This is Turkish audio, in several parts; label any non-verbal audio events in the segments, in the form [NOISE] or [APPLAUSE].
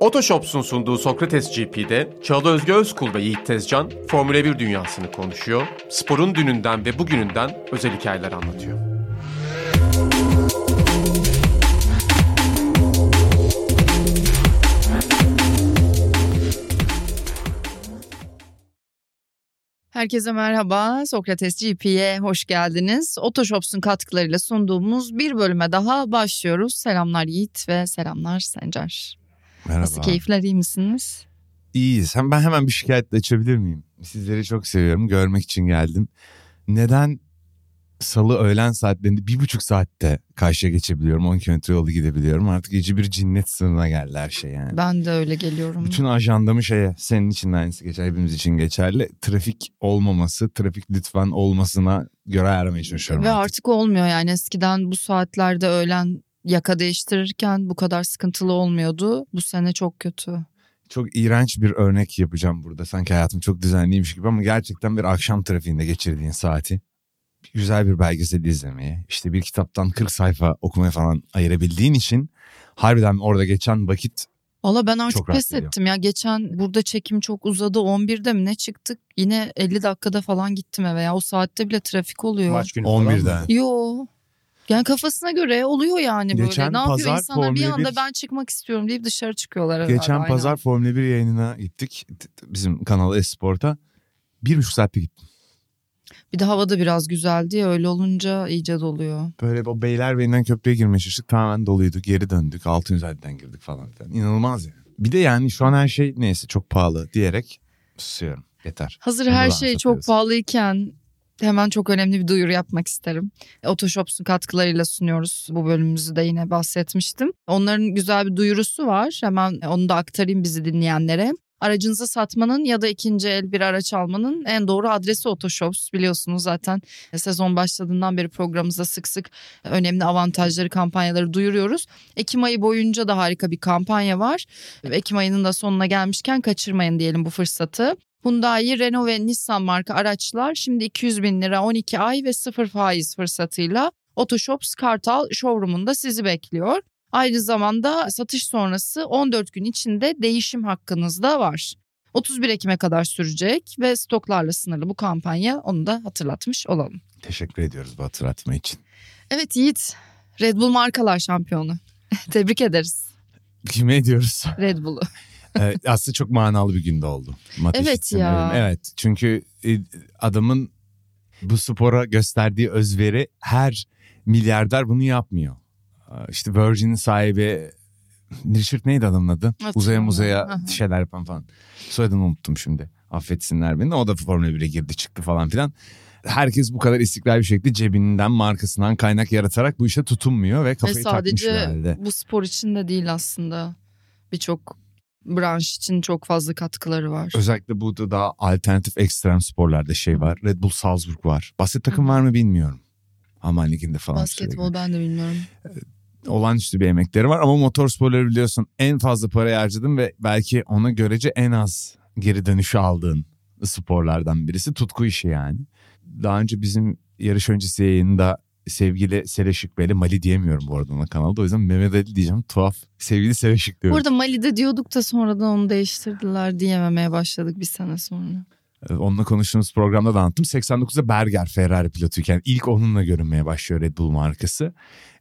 Otoshops'un sunduğu Sokrates GP'de Çağla Özge Özkul ve Yiğit Tezcan Formula 1 dünyasını konuşuyor, sporun dününden ve bugününden özel hikayeler anlatıyor. Herkese merhaba. Sokrates GP'ye hoş geldiniz. Otoshops'un katkılarıyla sunduğumuz bir bölüme daha başlıyoruz. Selamlar Yiğit ve selamlar Sencer. Merhaba. Nasıl keyifler iyi misiniz? İyiyiz. Ben hemen bir şikayetle açabilir miyim? Sizleri çok seviyorum. Görmek için geldim. Neden salı öğlen saatlerinde bir buçuk saatte karşıya geçebiliyorum. 10 kilometre yolu gidebiliyorum. Artık gece bir cinnet sınırına geldi her şey yani. Ben de öyle geliyorum. Bütün ajandamı şeye senin için de aynısı geçer hepimiz için geçerli. Trafik olmaması, trafik lütfen olmasına göre ayarlamaya çalışıyorum. Ve artık. artık olmuyor yani eskiden bu saatlerde öğlen yaka değiştirirken bu kadar sıkıntılı olmuyordu. Bu sene çok kötü. Çok iğrenç bir örnek yapacağım burada. Sanki hayatım çok düzenliymiş gibi ama gerçekten bir akşam trafiğinde geçirdiğin saati güzel bir belgesel izlemeye, işte bir kitaptan 40 sayfa okumaya falan ayırabildiğin için harbiden orada geçen vakit Valla ben artık Çok pes ettim ya. Geçen burada çekim çok uzadı. 11'de mi ne çıktık? Yine 50 dakikada falan gittim eve ya. O saatte bile trafik oluyor. Maç günü falan mı? 11'den. Yo. Yani kafasına göre oluyor yani böyle. Geçen ne yapıyor pazar insanlar bir Formula anda bir- ben çıkmak istiyorum deyip dışarı çıkıyorlar. herhalde, Geçen aynen. pazar Formula 1 yayınına gittik. Bizim kanal Esport'a. Bir buçuk saatte gittim. Bir de hava da biraz güzeldi ya öyle olunca iyice doluyor. Böyle o Beylerbeyi'nden köprüye girmeye çalıştık. Tamamen doluydu. Geri döndük. Altınözel'den girdik falan filan. İnanılmaz yani. Bir de yani şu an her şey neyse çok pahalı diyerek susuyorum. Yeter. Hazır Onu her şey çok pahalıyken hemen çok önemli bir duyuru yapmak isterim. Otoshops'un katkılarıyla sunuyoruz. Bu bölümümüzü de yine bahsetmiştim. Onların güzel bir duyurusu var. Hemen onu da aktarayım bizi dinleyenlere. Aracınızı satmanın ya da ikinci el bir araç almanın en doğru adresi Otoshops. Biliyorsunuz zaten sezon başladığından beri programımızda sık sık önemli avantajları, kampanyaları duyuruyoruz. Ekim ayı boyunca da harika bir kampanya var. Ekim ayının da sonuna gelmişken kaçırmayın diyelim bu fırsatı. Hyundai, Renault ve Nissan marka araçlar şimdi 200 bin lira 12 ay ve sıfır faiz fırsatıyla Otoshops Kartal showroom'unda sizi bekliyor. Aynı zamanda satış sonrası 14 gün içinde değişim hakkınız da var. 31 Ekim'e kadar sürecek ve stoklarla sınırlı bu kampanya onu da hatırlatmış olalım. Teşekkür ediyoruz bu hatırlatma için. Evet Yiğit, Red Bull markalar şampiyonu. [LAUGHS] Tebrik ederiz Kime ediyoruz? Red Bull'u. [LAUGHS] Ee, aslında çok manalı bir günde oldu. Mateş Evet ya. Evet çünkü e, adamın bu spora gösterdiği özveri her milyarder bunu yapmıyor. Aa, İşte Virgin'in sahibi Richard neydi adamın adı? Uzaya Hatırlamıyorum. muzaya şeyler yapan falan. Soyadını unuttum şimdi. Affetsinler beni. O da Formula 1'e girdi çıktı falan filan. Herkes bu kadar istiklal bir şekilde cebinden markasından kaynak yaratarak bu işe tutunmuyor ve Ve kafayı takmış bir sadece halde. bu spor için de değil aslında. Birçok branş için çok fazla katkıları var. Özellikle bu da daha alternatif ekstrem sporlarda şey var. Red Bull Salzburg var. Basket takım var mı bilmiyorum. Alman liginde falan. Basketbol sürekli. ben de bilmiyorum. Olağanüstü bir emekleri var ama motor sporları biliyorsun en fazla para harcadın ve belki ona görece en az geri dönüşü aldığın sporlardan birisi. Tutku işi yani. Daha önce bizim yarış öncesi yayında sevgili Seleşik Bey'le Mali diyemiyorum bu arada ona kanalda. O yüzden Mehmet Ali diyeceğim. Tuhaf. Sevgili Seleşik diyorum. Burada Mali'de diyorduk da sonradan onu değiştirdiler diyememeye başladık bir sene sonra. Ee, Onunla konuştuğumuz programda da anlattım. 89'da Berger Ferrari pilotuyken ilk onunla görünmeye başlıyor Red Bull markası.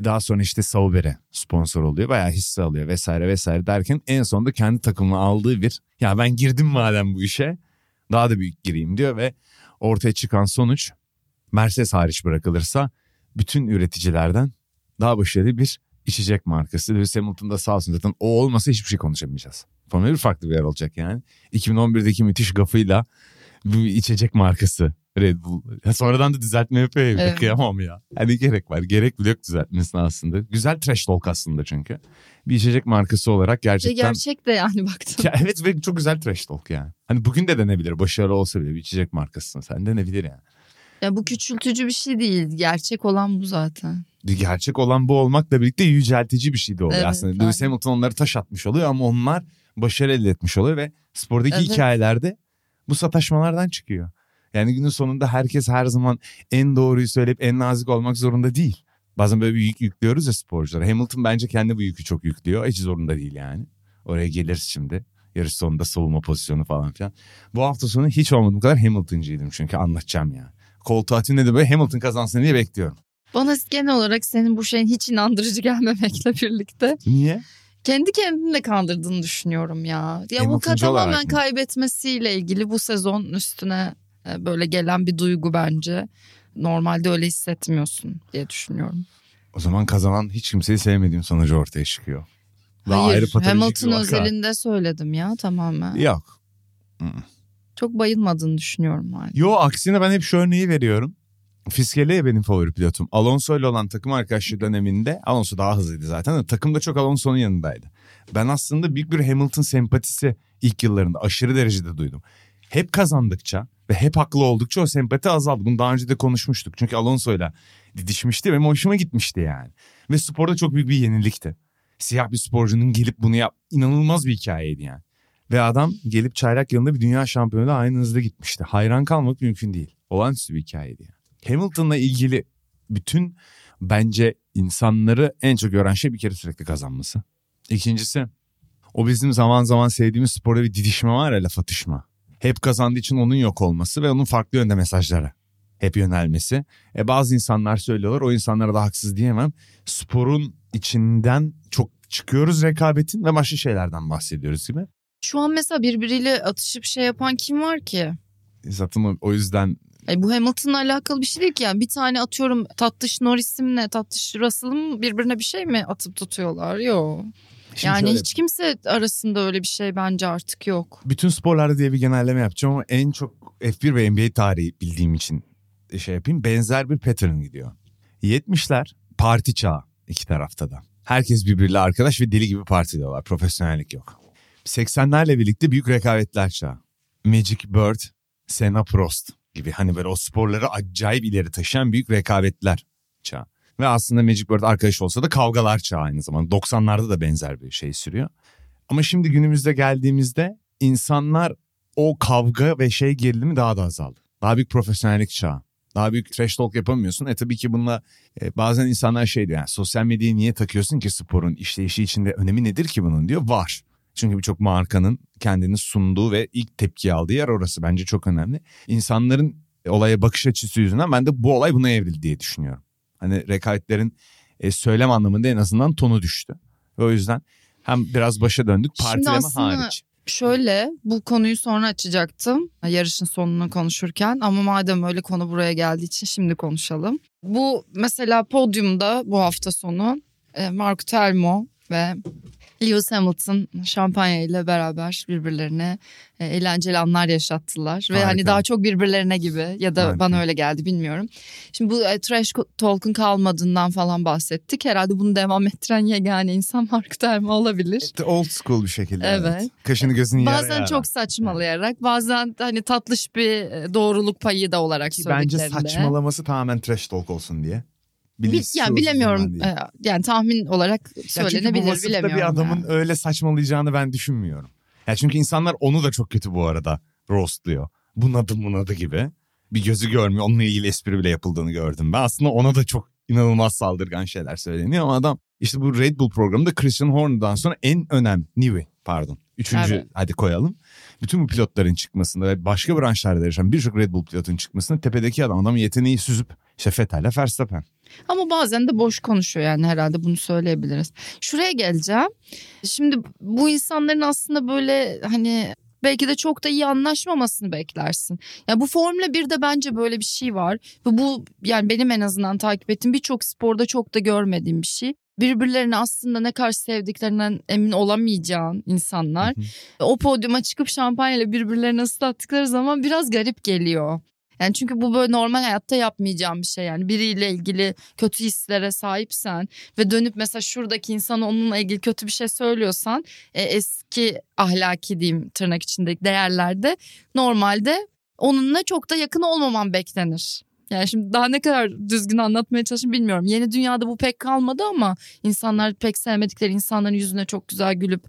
Daha sonra işte Sauber'e sponsor oluyor. Bayağı hisse alıyor vesaire vesaire derken en sonunda kendi takımına aldığı bir ya ben girdim madem bu işe daha da büyük gireyim diyor ve ortaya çıkan sonuç Mercedes hariç bırakılırsa bütün üreticilerden daha başarılı bir içecek markası. Lewis Hamilton da sağ olsun zaten o olmasa hiçbir şey konuşamayacağız. Formula 1 farklı bir yer olacak yani. 2011'deki müthiş gafıyla bu içecek markası Red Bull. Ya sonradan da düzeltme yapıyor ya. bir Evet. Kıyamam ya. Hani gerek var. Gerek bile yok düzeltmesine aslında. Güzel trash talk aslında çünkü. Bir içecek markası olarak Ve gerçekten... gerçek de yani baktım. Ya evet ve çok güzel trash talk yani. Hani bugün de denebilir. Başarılı olsa bile bir içecek markasısın. Sen denebilir yani. Ya bu küçültücü bir şey değil. Gerçek olan bu zaten. Gerçek olan bu olmakla birlikte yüceltici bir şey de oluyor Evet, aslında. Lewis aynen. Hamilton onları taş atmış oluyor ama onlar başarı elde etmiş oluyor ve spordaki Evet. hikayelerde bu sataşmalardan çıkıyor. Yani günün sonunda herkes her zaman en doğruyu söyleyip en nazik olmak zorunda değil. Bazen böyle bir yük yüklüyoruz ya sporculara. Hamilton bence kendi bu yükü çok yüklüyor. Hiç zorunda değil yani. Oraya geliriz şimdi. Yarış sonunda savunma pozisyonu falan filan. Bu hafta sonu hiç olmadığım kadar Hamilton'cıydım çünkü anlatacağım ya. Koltuğa de böyle Hamilton kazansın diye bekliyorum. Bana genel olarak senin bu şeyin hiç inandırıcı [LAUGHS] gelmemekle birlikte. Niye? Kendi kendini de kandırdığını düşünüyorum ya. Ya bu tamamen kaybetmesiyle ilgili bu sezon üstüne e, böyle gelen bir duygu bence. Normalde öyle hissetmiyorsun diye düşünüyorum. O zaman kazanan hiç kimseyi sevmediğim sonucu ortaya çıkıyor. Daha ayrı Hayır patolojik Hamilton özelinde söyledim ya tamamen. Yok. Çok bayılmadığını düşünüyorum hala. Yo aksine ben hep şu örneği veriyorum. Fiskele benim favori pilotum. Alonso ile olan takım arkadaşlığı döneminde Alonso daha hızlıydı zaten. Takım da çok Alonso'nun yanındaydı. Ben aslında büyük bir Hamilton sempatisi ilk yıllarında aşırı derecede duydum. Hep kazandıkça ve hep haklı oldukça o sempati azaldı. Bunu daha önce de konuşmuştuk. Çünkü Alonso ile didişmişti ve hoşuma gitmişti yani. Ve sporda çok büyük bir yenilikti. Siyah bir sporcunun gelip bunu yap inanılmaz bir hikayeydi yani. Ve adam gelip çaylak yılında bir dünya şampiyonu da aynı hızda gitmişti. Hayran kalmak mümkün değil. Olağanüstü bir hikayeydi yani. Hamilton'la ilgili bütün bence insanları en çok gören şey bir kere sürekli kazanması. İkincisi o bizim zaman zaman sevdiğimiz sporda bir didişme var ya laf atışma. Hep kazandığı için onun yok olması ve onun farklı yönde mesajlara hep yönelmesi. E bazı insanlar söylüyorlar o insanlara da haksız diyemem. Sporun içinden çok çıkıyoruz rekabetin ve başka şeylerden bahsediyoruz gibi. Şu an mesela birbiriyle atışıp şey yapan kim var ki? Zaten o- o yüzden Ay bu Hamilton'la alakalı bir şey değil ki yani. Bir tane atıyorum tatlış Norris'imle tatlış Russell'ım birbirine bir şey mi atıp tutuyorlar? Yok. Şimdi Yani şöyle, hiç kimse arasında öyle bir şey bence artık yok. bütün sporlarda diye bir genelleme yapacağım ama en çok F1 ve NBA tarihi bildiğim için şey yapayım. Benzer bir pattern gidiyor. 70'ler parti çağı iki tarafta da. Herkes birbiriyle arkadaş ve deli gibi partiliyorlar. Profesyonellik yok. 80'lerle birlikte büyük rekabetler çağı. Magic Bird, Senna Prost gibi hani böyle o sporları acayip ileri taşıyan büyük rekabetler çağı. Ve aslında Magic Bird arkadaş olsa da kavgalar çağı aynı zamanda. 90'larda da benzer bir şey sürüyor. Ama şimdi günümüzde geldiğimizde insanlar o kavga ve şey gerilimi daha da azaldı. Daha büyük profesyonellik çağı. Daha büyük trash talk yapamıyorsun. E tabii ki bununla e, bazen insanlar şey diyor. Yani sosyal medyayı niye takıyorsun ki sporun işleyişi içinde önemi nedir ki bunun diyor. Var. Çünkü birçok markanın kendini sunduğu ve ilk tepki aldığı yer orası. Bence çok önemli. İnsanların olaya bakış açısı yüzünden ben de bu olay buna evrildi diye düşünüyorum. Hani rekabetlerin e, söylem anlamında en azından tonu düştü. Ve o yüzden hem biraz başa döndük Şimdi partileme aslında- hariç. Şöyle bu konuyu sonra açacaktım yarışın sonunu konuşurken ama madem öyle konu buraya geldiği için şimdi konuşalım. Bu mesela podyumda bu hafta sonu e, Marco Telmo ve Lewis Hamilton şampanya ile beraber birbirlerine e, eğlenceli anlar yaşattılar. Ve Harika. hani daha çok birbirlerine gibi ya da Harika. bana öyle geldi bilmiyorum. Şimdi bu e, trash talk'un kalmadığından falan bahsettik. Herhalde bunu devam [LAUGHS] ettiren yegane insan Marco Telmo olabilir. İşte old school bir şekilde. Evet. Kaşını gözünü yara Bazen yara. çok saçmalayarak bazen hani tatlış bir e, doğruluk payı da olarak Ki bence saçmalaması tamamen trash talk olsun diye. Bil- yani bilemiyorum e, yani tahmin olarak Ya çünkü bu söylenebilir bilemiyorum. bir adamın yani. öyle saçmalayacağını ben düşünmüyorum. Ya çünkü insanlar onu da çok kötü bu arada roastluyor. Bunadı bunadı gibi. Bir gözü görmüyor. Onunla ilgili espri bile yapıldığını gördüm. Ben aslında ona da çok inanılmaz saldırgan şeyler söyleniyor ama adam işte bu Red Bull programında Christian Horner'dan sonra en önemli Newey pardon. Üçüncü Evet. hadi koyalım. Bütün bu pilotların çıkmasında ve başka branşlarda yaşayan birçok Red Bull pilotun çıkmasında tepedeki adam adam yeteneği süzüp işte Vettel'le Verstappen. Ama bazen de boş konuşuyor yani herhalde bunu söyleyebiliriz. Şuraya geleceğim. Şimdi bu insanların aslında böyle hani belki de çok da iyi anlaşmamasını beklersin. Ya bu Formula 1'de bence böyle bir şey var. Ve bu yani benim en azından takip ettiğim birçok sporda çok da görmediğim bir şey. Birbirlerini aslında ne kadar sevdiklerinden emin olamayacağın insanlar o podyuma çıkıp şampanyayla birbirlerini ıslattıkları zaman biraz garip geliyor. Yani çünkü bu böyle normal hayatta yapmayacağım bir şey yani biriyle ilgili kötü hislere sahipsen ve dönüp mesela şuradaki insana onunla ilgili kötü bir şey söylüyorsan e, eski ahlaki diyeyim tırnak içindeki değerlerde normalde onunla çok da yakın olmaman beklenir. Yani şimdi daha ne kadar düzgün anlatmaya çalışayım bilmiyorum. Yeni dünyada bu pek kalmadı ama insanlar pek sevmedikleri insanların yüzüne çok güzel gülüp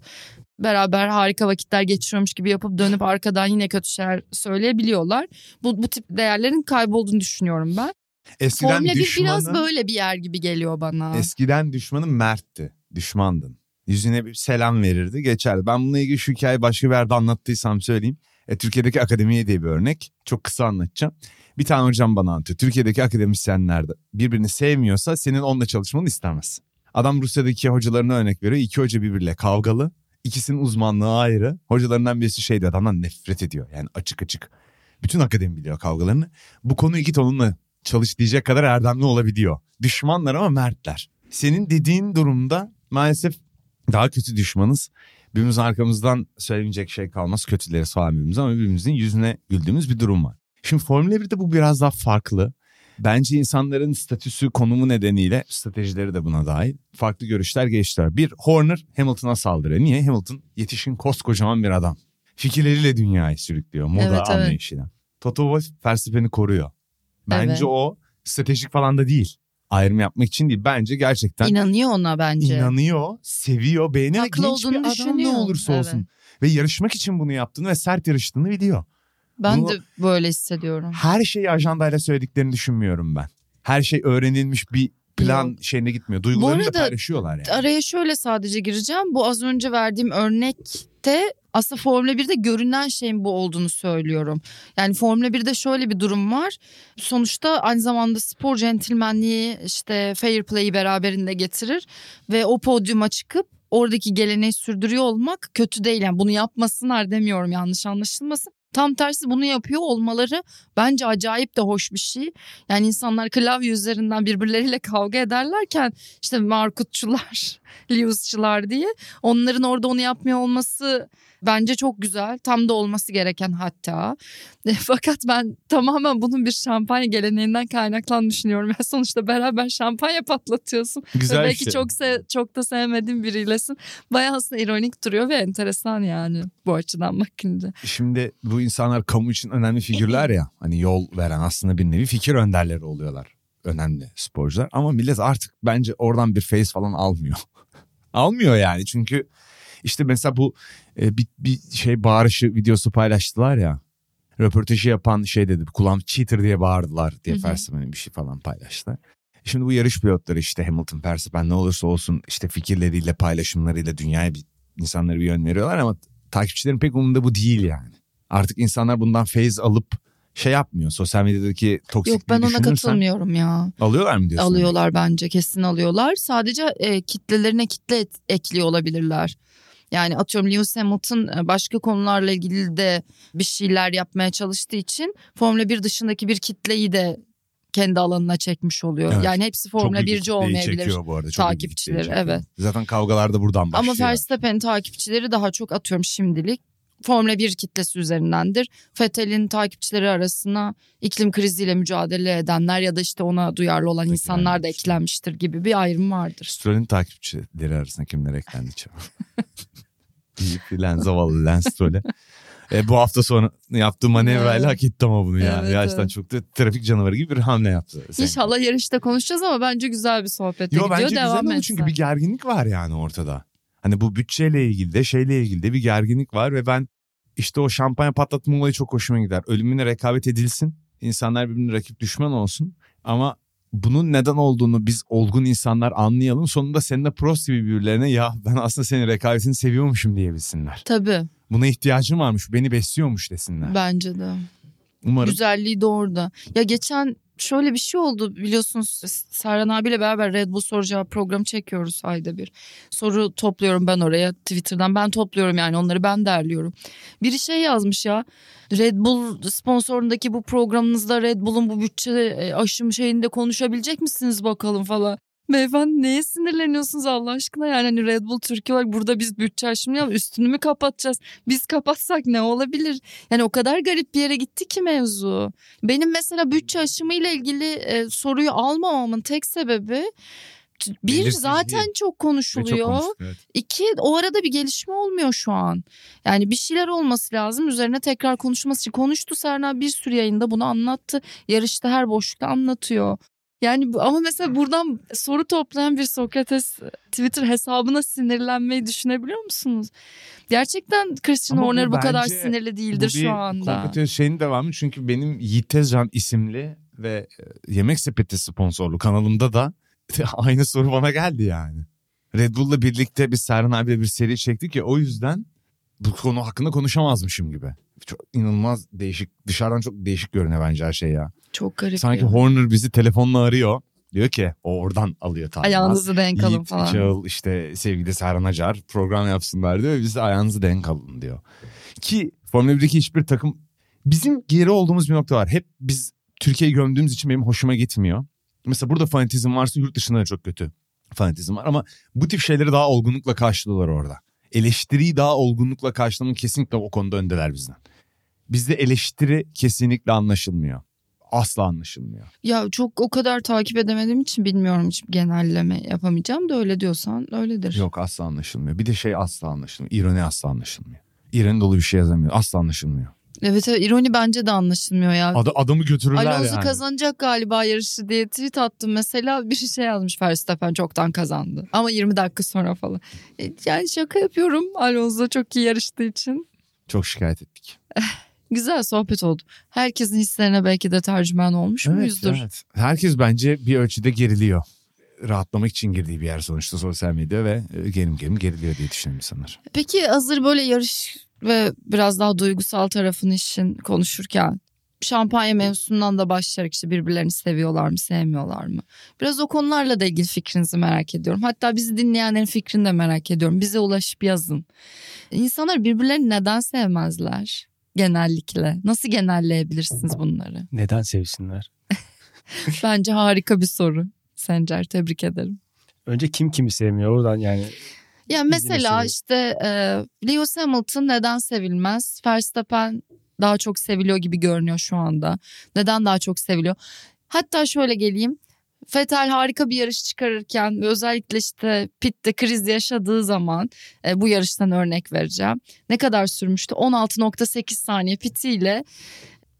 beraber harika vakitler geçiriyormuş gibi yapıp dönüp arkadan yine kötü şeyler söyleyebiliyorlar. Bu, bu tip değerlerin kaybolduğunu düşünüyorum ben. Eskiden Formula 1 düşmanın, biraz böyle bir yer gibi geliyor bana. Eskiden düşmanın mertti. Düşmandın. Yüzüne bir selam verirdi geçerdi. Ben bununla ilgili şu hikayeyi başka bir yerde anlattıysam söyleyeyim. E, Türkiye'deki akademiye diye bir örnek. Çok kısa anlatacağım. Bir tane hocam bana anlatıyor. Türkiye'deki akademisyenler de birbirini sevmiyorsa senin onunla çalışmanı istemez. Adam Rusya'daki hocalarına örnek veriyor. İki hoca birbiriyle kavgalı. İkisinin uzmanlığı ayrı. Hocalarından birisi şey diyor adamdan nefret ediyor. Yani açık açık. Bütün akademi biliyor kavgalarını. Bu konuyu git onunla çalış diyecek kadar erdemli olabiliyor. Düşmanlar ama mertler. Senin dediğin durumda maalesef daha kötü düşmanız. Birbirimizin arkamızdan söylemeyecek şey kalmaz. Kötüleriz falan ama birbirimizin yüzüne güldüğümüz bir durum var. Şimdi Formula 1'de bu biraz daha farklı. Bence insanların statüsü, konumu nedeniyle stratejileri de buna dahil. Farklı görüşler geliştiler. Bir, Horner Hamilton'a saldırıyor. Niye? Hamilton yetişkin koskocaman bir adam. Fikirleriyle dünyayı sürüklüyor. Moda Evet, evet. anlayışıyla. Toto Wolff Verstappen'i koruyor. Bence Evet. o stratejik falan da değil. Ayrım yapmak için değil. Bence gerçekten İnanıyor ona bence. inanıyor, seviyor, beğeniyor. Haklı Genç bir olduğunu adam düşünüyor. ne olursa Evet. olsun. Ve yarışmak için bunu yaptığını ve sert yarıştığını biliyor. Ben Bunu- de böyle hissediyorum. Her şeyi ajandayla söylediklerini düşünmüyorum ben. Her şey öğrenilmiş bir plan şeyine gitmiyor. Duygularını da arada- paylaşıyorlar yani. Araya şöyle sadece gireceğim. Bu az önce verdiğim örnekte aslında Formula 1'de görünen şeyin bu olduğunu söylüyorum. Yani Formula 1'de şöyle bir durum var. Sonuçta aynı zamanda spor centilmenliği işte fair play'i beraberinde getirir. Ve o podyuma çıkıp oradaki geleneği sürdürüyor olmak kötü değil. Yani bunu yapmasınlar demiyorum yanlış anlaşılmasın. Tam tersi bunu yapıyor olmaları bence acayip de hoş bir şey. Yani insanlar klavye üzerinden birbirleriyle kavga ederlerken işte Markutçular, [LAUGHS] Lewis'çılar diye onların orada onu yapmıyor olması bence çok güzel. Tam da olması gereken hatta. E, [LAUGHS] Fakat ben tamamen bunun bir şampanya geleneğinden kaynaklandığını düşünüyorum. Ya sonuçta beraber şampanya patlatıyorsun. Ve Güzel belki şey. çok se- çok da sevmediğin biriylesin. Bayağı aslında ironik duruyor ve enteresan yani bu açıdan bakınca. Şimdi bu insanlar kamu için önemli figürler ya. Hani yol veren aslında bir nevi fikir önderleri oluyorlar. Önemli sporcular. Ama millet artık bence oradan bir face falan almıyor. [LAUGHS] almıyor yani çünkü işte mesela bu e, bir, bir şey bağırışı videosu paylaştılar ya. Röportajı yapan şey dedi kulağım cheater diye bağırdılar diye. Verstappen'in bir şey falan paylaştılar. Şimdi bu yarış pilotları işte Hamilton, Verstappen ne olursa olsun işte fikirleriyle paylaşımlarıyla dünyaya bir, insanlara bir yön veriyorlar ama takipçilerin pek umurunda bu değil yani. Artık insanlar bundan feyz alıp şey yapmıyor. Sosyal medyadaki toksikliği Yok ben ona katılmıyorum ya. Alıyorlar mı diyorsun? Alıyorlar bence kesin alıyorlar. Sadece e, kitlelerine kitle et- ekliyor olabilirler. Yani atıyorum Lewis Hamilton e, başka konularla ilgili de bir şeyler yapmaya çalıştığı için Formula 1 dışındaki bir kitleyi de kendi alanına çekmiş oluyor. Evet. Yani hepsi Formula büyük bir 1'ci kitleyi olmayabilir. bu arada. Çok Takipçileri, evet. Zaten kavgalar da buradan başlıyor. Ama Verstappen'in takipçileri daha çok atıyorum şimdilik Formula 1 kitlesi üzerindendir. Vettel'in takipçileri arasına iklim kriziyle mücadele edenler ya da işte ona duyarlı olan insanlar da eklenmiştir gibi bir ayrım vardır. Stroll'ün takipçileri arasında kimler eklendi çabuk. [LAUGHS] Büyük bir len zavallı Lance Stroll'e. E, bu hafta sonu yaptığı manevrayla Evet. hak etti ama bunu ya. Evet, Gerçekten evet. çok da trafik canavarı gibi bir hamle yaptı. Sen- İnşallah yarışta konuşacağız ama bence güzel bir sohbete Yo gidiyor. bence Devam güzel oldu etsin. çünkü bir gerginlik var yani ortada. Hani bu bütçeyle ilgili de şeyle ilgili de bir gerginlik var ve ben işte o şampanya patlatma olayı çok hoşuma gider. Ölümüne rekabet edilsin. İnsanlar birbirine rakip düşman olsun. Ama bunun neden olduğunu biz olgun insanlar anlayalım. Sonunda seninle Prost gibi birbirlerine ya ben aslında senin rekabetini seviyormuşum diyebilsinler. Tabii Buna ihtiyacım varmış, beni besliyormuş desinler. bence de. Umarım. Güzelliği de orada. Ya geçen şöyle bir şey oldu biliyorsunuz Serhan abiyle beraber Red Bull soru cevap programı çekiyoruz ayda bir. Soru topluyorum ben oraya Twitter'dan ben topluyorum yani onları ben derliyorum. Biri şey yazmış ya Red Bull sponsorundaki bu programınızda Red Bull'un bu bütçe e, aşım şeyinde konuşabilecek misiniz bakalım falan. Beyefendi neye sinirleniyorsunuz Allah aşkına yani hani Red Bull Türkiye olarak burada biz bütçe aşımı yap üstünü mü kapatacağız? Biz kapatsak ne olabilir? Yani o kadar garip bir yere gitti ki mevzu. Benim mesela bütçe aşımı ile ilgili e, soruyu almamamın tek sebebi bir zaten çok Ve çok konuşuluyor. konuştuk, evet. İki o arada bir gelişme olmuyor şu an. Yani bir şeyler olması lazım üzerine tekrar konuşması için. Konuştu Serna bir sürü yayında bunu anlattı. Yarışta her boşlukta anlatıyor. Yani bu- ama mesela buradan soru toplayan bir Sokrates Twitter hesabına sinirlenmeyi düşünebiliyor musunuz? Gerçekten Christian Ama Horner bu kadar sinirli değildir bir şu anda. kompetitif şeyin devamı çünkü benim Yiğit Tezcan isimli ve e, Yemek Sepeti sponsorlu kanalımda da [LAUGHS] aynı soru bana geldi yani. Red Bull'la birlikte biz Serhan abiyle bir seri çektik ya o yüzden bu konu hakkında konuşamazmışım gibi. Çok inanılmaz değişik dışarıdan çok değişik görünüyor bence her şey ya. Çok garip Sanki ya. Horner bizi telefonla arıyor. Diyor ki o oradan alıyor talimat. Ayağınızı denk alın Yiğit, falan. Çağıl işte sevgili Serhan Acar program yapsınlar diyor. Biz de ayağınızı denk alın diyor. Ki Formula 1'deki hiçbir takım bizim geri olduğumuz bir nokta var. Hep biz Türkiye'yi gömdüğümüz için benim hoşuma gitmiyor. Mesela burada fanatizm varsa yurt dışında da çok kötü fanatizm var. Ama bu tip şeyleri daha olgunlukla karşılıyorlar orada. Eleştiriyi daha olgunlukla karşılamanın kesinlikle o konuda öndeler bizden. Bizde eleştiri kesinlikle anlaşılmıyor. Asla anlaşılmıyor. Ya çok o kadar takip edemediğim için bilmiyorum hiç genelleme yapamayacağım da öyle diyorsan öyledir. Yok asla anlaşılmıyor. Bir de şey asla anlaşılmıyor. İroni asla anlaşılmıyor. İroni dolu bir şey yazamıyor. Asla anlaşılmıyor. Evet evet ironi bence de anlaşılmıyor ya. Ad- adamı götürürler Alonso yani. kazanacak galiba yarışı diye tweet attım mesela bir şey yazmış Verstappen çoktan kazandı. Ama 20 dakika sonra falan. E, Yani şaka yapıyorum Alonso çok iyi yarıştığı için. Çok şikayet ettik. [LAUGHS] Güzel sohbet oldu. Herkesin hislerine belki de tercüman olmuş muyuzdur? evet. Herkes bence bir ölçüde geriliyor. Rahatlamak için girdiği bir yer sonuçta sosyal medya ve e, gerim gerim geriliyor diye düşünüyorum insanlar. Peki hazır böyle yarış ve biraz daha duygusal tarafını işin konuşurken şampanya mevzusundan da başlayarak işte birbirlerini seviyorlar mı sevmiyorlar mı? Biraz o konularla da ilgili fikrinizi merak ediyorum. Hatta bizi dinleyenlerin fikrini de merak ediyorum. Bize ulaşıp yazın. İnsanlar birbirlerini neden sevmezler genellikle? Nasıl genelleyebilirsiniz bunları? Neden sevsinler? [LAUGHS] Bence harika bir soru. Sencer tebrik ederim. Önce kim kimi sevmiyor oradan yani. Ya mesela işte e, Lewis Hamilton neden sevilmez? Verstappen daha çok seviliyor gibi görünüyor şu anda. Neden daha çok seviliyor? Hatta şöyle geleyim. Vettel harika bir yarış çıkarırken ve özellikle işte pitte kriz yaşadığı zaman e, bu yarıştan örnek vereceğim. Ne kadar sürmüştü? 16.8 saniye pitiyle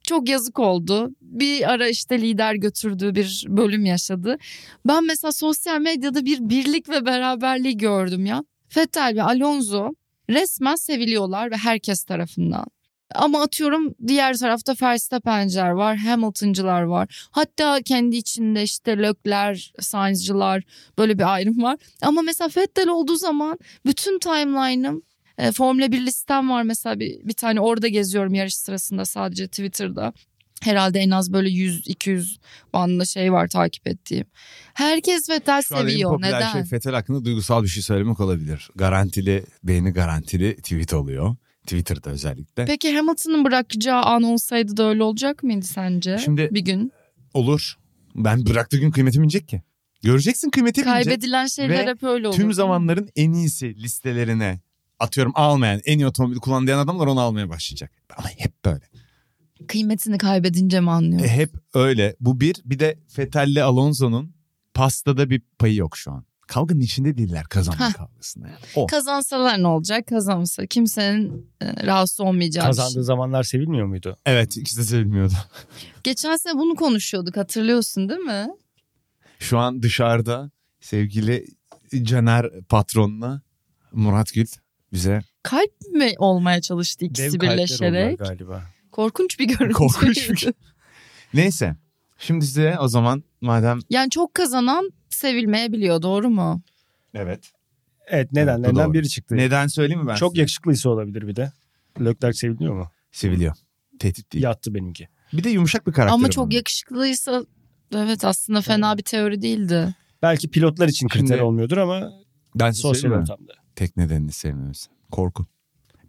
çok yazık oldu. Bir ara işte lider götürdüğü bir bölüm yaşadı. Ben mesela sosyal medyada bir birlik ve beraberliği gördüm ya. Vettel ve Alonso resmen seviliyorlar ve herkes tarafından. Ama atıyorum diğer tarafta Verstappen'ciler var, Hamilton'cılar var. Hatta kendi içinde işte Lökler, Sainz'cılar böyle bir ayrım var. Ama mesela Vettel olduğu zaman bütün timeline'ım e, Formula 1 listem var mesela bir, bir tane orada geziyorum yarış sırasında sadece Twitter'da. Herhalde en az böyle 100-200 bandında şey var takip ettiğim. Herkes Vettel Şu an en seviyor. popüler Neden? şey Fetel hakkında duygusal bir şey söylemek olabilir. Garantili, beğeni garantili tweet oluyor. Twitter'da özellikle. Peki Hamilton'ın bırakacağı an olsaydı da öyle olacak mıydı sence? Şimdi- bir gün. Olur. Ben bıraktığı gün kıymetim inecek ki. Göreceksin kıymeti inecek. Kaybedilen şeyler hep öyle olur. Tüm zamanların en iyisi listelerine atıyorum almayan, en iyi otomobili kullanan adamlar onu almaya başlayacak. Ama hep böyle. Kıymetini kaybedince mi anlıyor? E, hep öyle. Bu bir. Bir de Fetel'le Alonso'nun pastada bir payı yok şu an. Kavganın içinde değiller kazanma Heh. kavgasında. Yani. O. Kazansalar ne olacak? Kazansa kimsenin e, rahatsız olmayacağı bir Kazandığı şey. zamanlar sevilmiyor muydu? Evet ikisi de sevilmiyordu. [LAUGHS] Geçen sene bunu konuşuyorduk hatırlıyorsun değil mi? Şu an dışarıda sevgili Caner patronla Murat Gül bize Kalp mi olmaya çalıştı ikisi Dev birleşerek? galiba. Korkunç bir görüntü. Korkunç bir- [LAUGHS] neyse. Şimdi size o zaman madem Yani çok kazanan sevilmeyebiliyor doğru mu? evet. Evet nedenlerinden biri çıktı. Neden söyleyeyim mi ben Çok size? yakışıklıysa olabilir bir de. Leclerc seviliyor mu? Seviliyor. Tehdit değil. Yattı benimki. Bir de yumuşak bir karakter. Ama çok yakışıklıysa evet aslında fena bir teori değildi. Belki pilotlar için kriter Şimdi- olmuyordur ama Ben sosyal ortamda. Tek nedenini sevmemiz. Korku.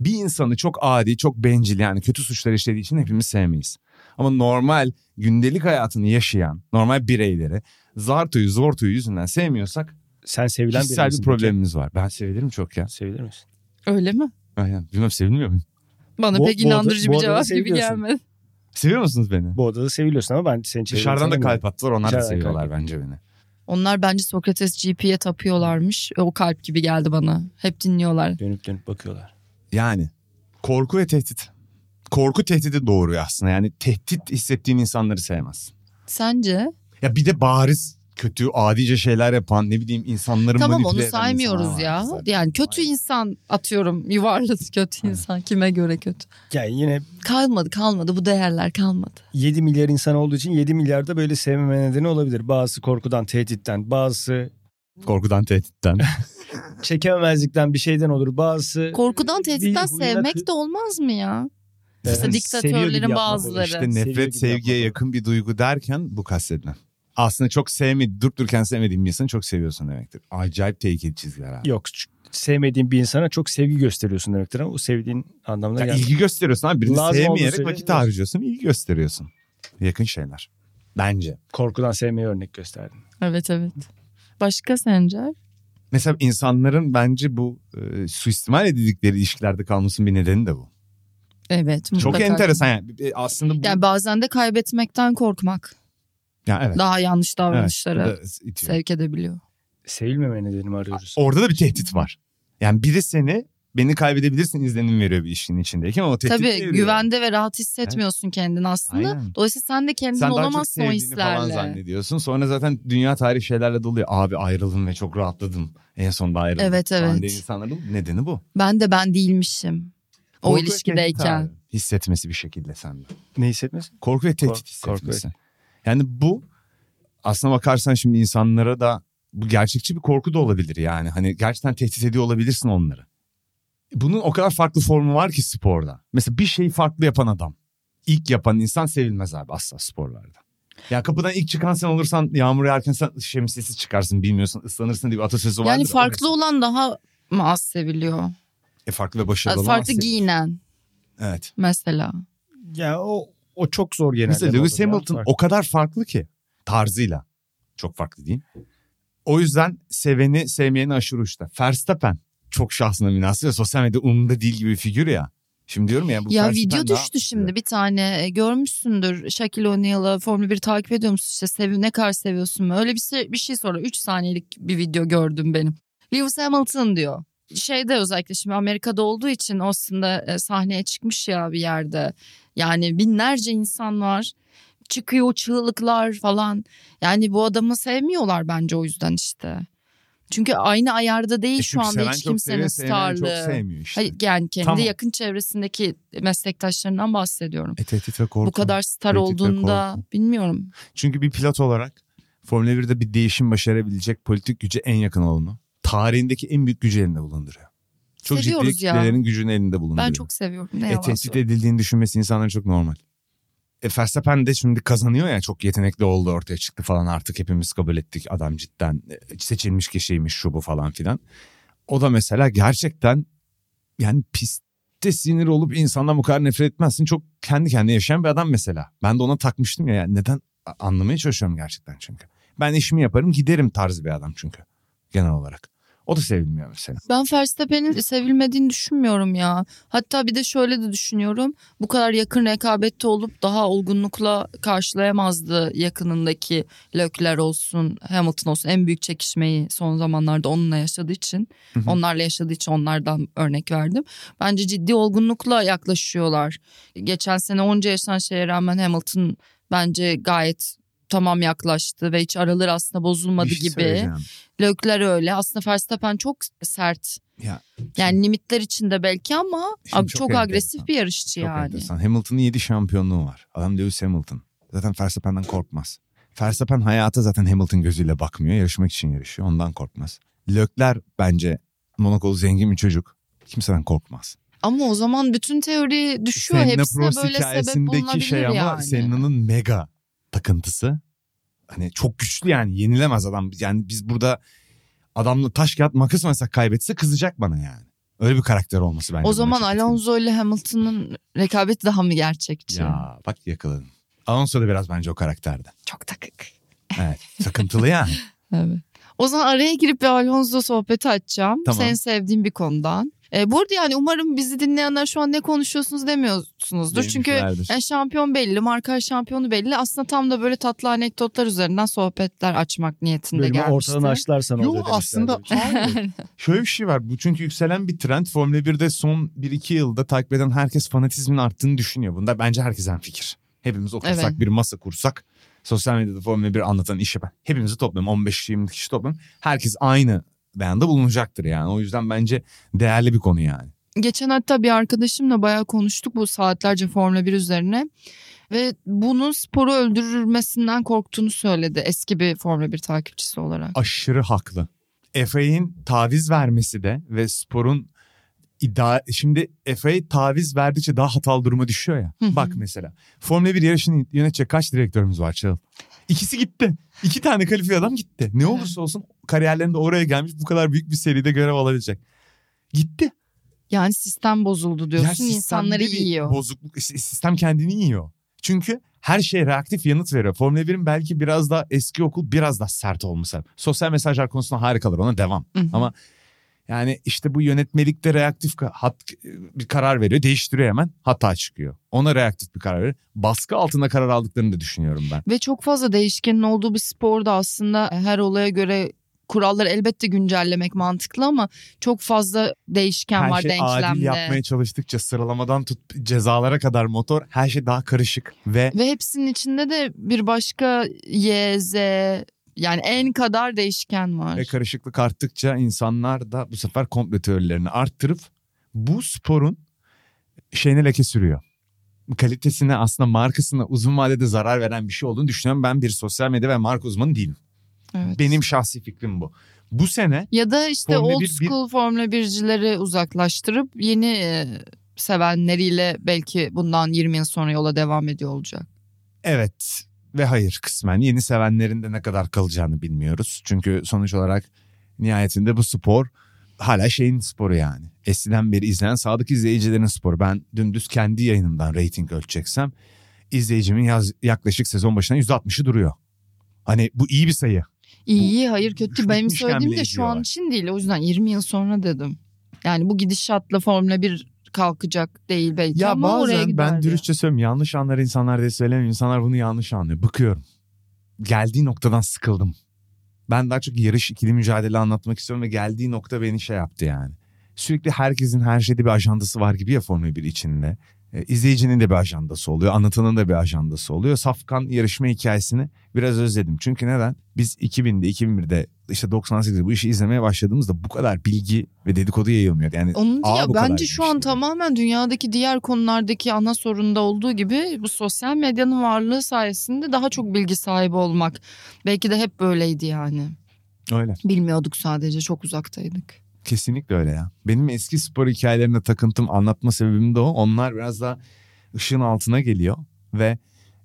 Bir insanı çok adi, çok bencil yani kötü suçlar işlediği için hepimiz sevmeyiz. Ama normal gündelik hayatını yaşayan normal bireyleri zartuyu zortuyu yüzünden sevmiyorsak Sen sevilen kişisel bir problemimiz var. Ben sevilirim çok ya. Sevilir misin? Öyle mi? Aynen. Bilmem sevilmiyor muyum? Bana Bu- pek bu inandırıcı bu bir cevap gibi gelmedi. Seviyor musunuz beni? Bu odada seviliyorsun ama ben için Dışarıdan da kalp attılar onlar da seviyorlar kalp. bence beni. Onlar bence Sokrates GP'ye tapıyorlarmış. O kalp gibi geldi bana. Hep dinliyorlar. Dönüp dönüp bakıyorlar. Yani korku ve tehdit. Korku tehdidi doğuruyor aslında. Yani tehdit hissettiğin insanları sevmez. Sence? Ya bir de bariz kötü, adice şeyler yapan ne bileyim insanları Tamam manipüle onu eden saymıyoruz insanlar ya. var zaten. Yani kötü Aynen. insan atıyorum yuvarladı [LAUGHS] kötü insan kime göre kötü. Yani yine Kalmadı kalmadı bu değerler kalmadı. 7 milyar insan olduğu için 7 milyarda böyle sevmeme nedeni olabilir. Bazısı korkudan, tehditten, bazısı Korkudan tehditten. [LAUGHS] Çekememezlikten bir şeyden olur. Bazısı Korkudan tehditten sevmek kı- de olmaz mı ya? İşte gibi diktatörlerin bazıları. İşte nefret sevgiye yapmak yakın bir duygu derken bu kastedilen. Aslında çok sevmedi, durup dururken sevmediğin bir insanı çok seviyorsun demektir. Acayip tehlikeli çizgiler abi. Yok sevmediğin bir insana çok sevgi gösteriyorsun demektir ama o sevdiğin anlamına Ya gelmez. ilgi gösteriyorsun abi. Birini Lazım sevmeyerek vakit harcıyorsun. ilgi gösteriyorsun. Yakın şeyler. Bence. Korkudan sevmeye örnek gösterdin. Evet evet. Başka Sencer? Mesela insanların bence bu e, suistimal edildikleri ilişkilerde kalmasının bir nedeni de bu. Evet. Çok mutlaka. enteresan yani. Aslında bu... Yani bazen de kaybetmekten korkmak Ya evet. daha yanlış Evet, davranışlara da itiyor. sevk edebiliyor. Sevilmeme nedeni mi arıyoruz? Orada da bir tehdit var. Yani biri seni beni kaybedebilirsin izlenim veriyor bir işin içindeyken ama o tehdit Tabii veriyor. güvende ve rahat hissetmiyorsun kendini aslında. Aynen. Dolayısıyla sen de kendin Sen daha çok olamazsın o sevdiğini falan hislerle. zannediyorsun. Sonra zaten dünya tarihi şeylerle doluyor. Abi ayrıldım ve çok rahatladım. En sonunda ayrıldım. Evet, falan evet. diyen insanların nedeni bu. Ben de ben değilmişim. O Korku ilişkideyken. Hissetmesi bir şekilde sende. Ne hissetmesin? Korku ve tehdit Kork- korku ve- hissetmesi. Yani bu aslına bakarsan şimdi insanlara da bu gerçekçi bir korku da olabilir yani. Hani gerçekten tehdit ediyor olabilirsin onları. Bunun o kadar farklı formu var ki sporda. Mesela bir şeyi farklı yapan adam. İlk yapan insan sevilmez abi asla sporlarda. Ya kapıdan ilk çıkan sen olursan yağmur yağarken sen şemsiyesiz çıkarsın bilmiyorsun ıslanırsın diye bir atasözü vardır. Yani farklı mesela. olan daha mı az seviliyor? E, farklı ve başarılı olan Farklı giyinen Evet. mesela. Ya o o çok zor genelde. Mesela Lewis ya. Hamilton Farklı. o kadar farklı ki tarzıyla. Çok farklı değil. O yüzden seveni sevmeyeni aşırı uçta. Verstappen çok şahsına münasır ve sosyal medya umurunda değil gibi bir figür ya. Şimdi diyorum ya bu Ya video düştü yaptı? şimdi bir tane e, görmüşsündür Shaquille O'Neal'ı Formula 1 takip ediyor musun işte sev ne kadar seviyorsun mu öyle bir, şey- bir şey sonra 3 saniyelik bir video gördüm benim. Lewis Hamilton diyor. Şeyde özellikle şimdi Amerika'da olduğu için aslında e, sahneye çıkmış ya bir yerde. Yani binlerce insan var. Çıkıyor çığlıklar falan. Yani bu adamı sevmiyorlar bence o yüzden işte. Çünkü aynı ayarda değil E şu anda hiç kimsenin seviyor, starlığı. çok sevmiyor işte. Hayır yani kendi Tamam. yakın çevresindeki meslektaşlarından bahsediyorum. E, tehdit ve korku. Bu kadar star Tehdit olduğunda bilmiyorum. Çünkü bir pilot olarak Formula 1'de bir değişim başarabilecek politik güce en yakın olanı. Tarihindeki en büyük gücü elinde bulunduruyor. Çok Seviyoruz ciddi ya. kitlelerin gücünü elinde bulunduruyor. Ben çok seviyorum. Ne E, tehdit edildiğini düşünmesi insanların çok normal. E, Verstappen de şimdi kazanıyor ya çok yetenekli oldu ortaya çıktı falan artık hepimiz kabul ettik adam cidden e, seçilmiş kişiymiş şu bu falan filan. O da mesela gerçekten yani pistte sinir olup insandan bu kadar nefret etmezsin çok kendi kendine yaşayan bir adam mesela. Ben de ona takmıştım ya yani neden anlamaya çalışıyorum gerçekten çünkü. Ben işimi yaparım giderim tarzı bir adam çünkü genel olarak. O da sevilmiyor mesela. Ben Verstappen'in sevilmediğini düşünmüyorum ya. Hatta bir de şöyle de düşünüyorum. Bu kadar yakın rekabette olup daha olgunlukla karşılayamazdı yakınındaki Lökler olsun, Hamilton olsun. En büyük çekişmeyi son zamanlarda onunla yaşadığı için, Hı hı. onlarla yaşadığı için onlardan örnek verdim. Bence ciddi olgunlukla yaklaşıyorlar. Geçen sene onca yaşanan şeye rağmen Hamilton bence gayet tamam yaklaştı ve hiç araları aslında bozulmadı Bir şey gibi. Lökler öyle. Aslında Verstappen çok sert. Ya, Yani limitler içinde belki ama Şimdi çok çok, enteresan. agresif bir yarışçı Çok yani. enteresan. Hamilton'ın 7 şampiyonluğu var. Adam Lewis Hamilton. Zaten Verstappen'den korkmaz. Verstappen hayata zaten Hamilton gözüyle bakmıyor. Yarışmak için yarışıyor. Ondan korkmaz. Lökler bence Monakolu zengin bir çocuk. Kimseden korkmaz. Ama o zaman bütün teori düşüyor. Senna Hepsine Prost böyle sebep bulunabilir şey ama yani. Senna'nın mega takıntısı. Hani çok güçlü yani yenilemez adam. Yani biz burada adamla taş kağıt makas oynasak kaybetse kızacak bana yani. Öyle bir karakter olması bence. O zaman. Alonso ile Hamilton'ın rekabeti daha mı gerçekçi? Ya bak yakaladın. Alonso da biraz bence o karakterde. Çok takık. Evet. Takıntılı yani. [LAUGHS] Evet. O zaman araya girip bir Alonso sohbeti açacağım. Tamam. Senin sevdiğin bir konudan. E, bu arada yani umarım bizi dinleyenler şu an ne konuşuyorsunuz demiyorsunuzdur. Çünkü yani şampiyon belli, marka şampiyonu belli. Aslında tam da böyle tatlı anekdotlar üzerinden sohbetler açmak niyetinde Bölümü gelmişti. ortadan açtılarsan Yo, oluyor aslında. Şöyle bir şey var. Bu çünkü yükselen bir trend. Formula 1'de son 1-2 yılda takip eden herkes fanatizmin arttığını düşünüyor. Bunda bence herkesin fikir. Hepimiz otursak Evet. bir masa kursak. Sosyal medyada Formula 1 anlatan işi ben. Hepimizi toplayalım. 15-20 kişi toplayalım. Herkes aynı beyanda bulunacaktır yani. O yüzden bence değerli bir konu yani. Geçen hatta bir arkadaşımla bayağı konuştuk bu saatlerce Formula 1 üzerine. Ve bunun sporu öldürülmesinden korktuğunu söyledi eski bir Formula 1 takipçisi olarak. Aşırı haklı. FA'nin taviz vermesi de ve sporun iddia şimdi FA taviz verdikçe daha hatalı duruma düşüyor ya. Hı hı. Bak mesela Formula 1 yarışını yönetecek kaç direktörümüz var Çağıl? İkisi gitti. İki tane kalifiye adam gitti. Ne olursa olsun kariyerlerinde oraya gelmiş bu kadar büyük bir seride görev alabilecek. Gitti. Yani sistem bozuldu diyorsun Ya insanları bir yiyor. Bozukluk, sistem kendini yiyor. Çünkü her şey reaktif yanıt veriyor. Formula 1'in belki biraz daha eski okul biraz daha sert olması. Sosyal mesajlar konusunda harikalar ona devam. Hı hı. Ama yani işte bu yönetmelikte reaktif hat, bir karar veriyor. Değiştiriyor hemen hata çıkıyor. Ona reaktif bir karar veriyor. Baskı altında karar aldıklarını da düşünüyorum ben. Ve çok fazla değişkenin olduğu bir sporda aslında her olaya göre kuralları elbette güncellemek mantıklı ama çok fazla değişken her var şey adil denklemde. yapmaya çalıştıkça sıralamadan tut cezalara kadar motor her şey daha karışık ve Ve hepsinin içinde de bir başka Y, Z yani en kadar değişken var. Ve karışıklık arttıkça insanlar da bu sefer komplo teorilerini arttırıp bu sporun şeyine leke sürüyor. Kalitesine aslında markasına uzun vadede zarar veren bir şey olduğunu düşünüyorum. Ben bir sosyal medya ve marka uzmanı değilim. Evet. Benim şahsi fikrim bu. Bu sene Ya da işte Formula old bir- bir- school Formula 1'cileri uzaklaştırıp yeni e, sevenleriyle belki bundan 20 yıl sonra yola devam ediyor olacak. evet ve hayır kısmen yeni sevenlerin de ne kadar kalacağını bilmiyoruz. Çünkü sonuç olarak nihayetinde bu spor hala şeyin sporu yani. Eskiden beri izlenen sadık izleyicilerin sporu. Ben dümdüz kendi yayınımdan reyting ölçeceksem izleyicimin yaz, yaklaşık sezon başına %60'ı duruyor. Hani bu iyi bir sayı. İyi hayır kötü benim söylediğim de şu an için değil o yüzden 20 yıl sonra dedim. Yani bu gidişatla Formula 1 kalkacak değil belki Ya ama oraya bazen gider. ben dürüstçe söylüyorum yanlış anlar insanlar diye söylemiyorum. İnsanlar bunu yanlış anlıyor. Bıkıyorum. Geldiği noktadan sıkıldım. Ben daha çok yarış ikili mücadele anlatmak istiyorum ve geldiği nokta beni şey yaptı yani. Sürekli herkesin her şeyde bir ajandası var gibi ya Formula 1 içinde. E, izleyicinin de bir ajandası oluyor. Anlatanın da bir ajandası oluyor. Safkan yarışma hikayesini biraz özledim. Çünkü neden? Biz 2000'de 2001'de işte 98'de bu işi izlemeye başladığımızda bu kadar bilgi ve dedikodu yayılmıyor. Yani Onun ya bence şu an tamamen dünyadaki diğer konulardaki ana sorunda olduğu gibi bu sosyal medyanın varlığı sayesinde daha çok bilgi sahibi olmak. Belki de hep böyleydi yani. Öyle. Bilmiyorduk sadece çok uzaktaydık. Kesinlikle öyle ya. Benim eski spor hikayelerine takıntım anlatma sebebim de o. Onlar biraz daha ışığın altına geliyor ve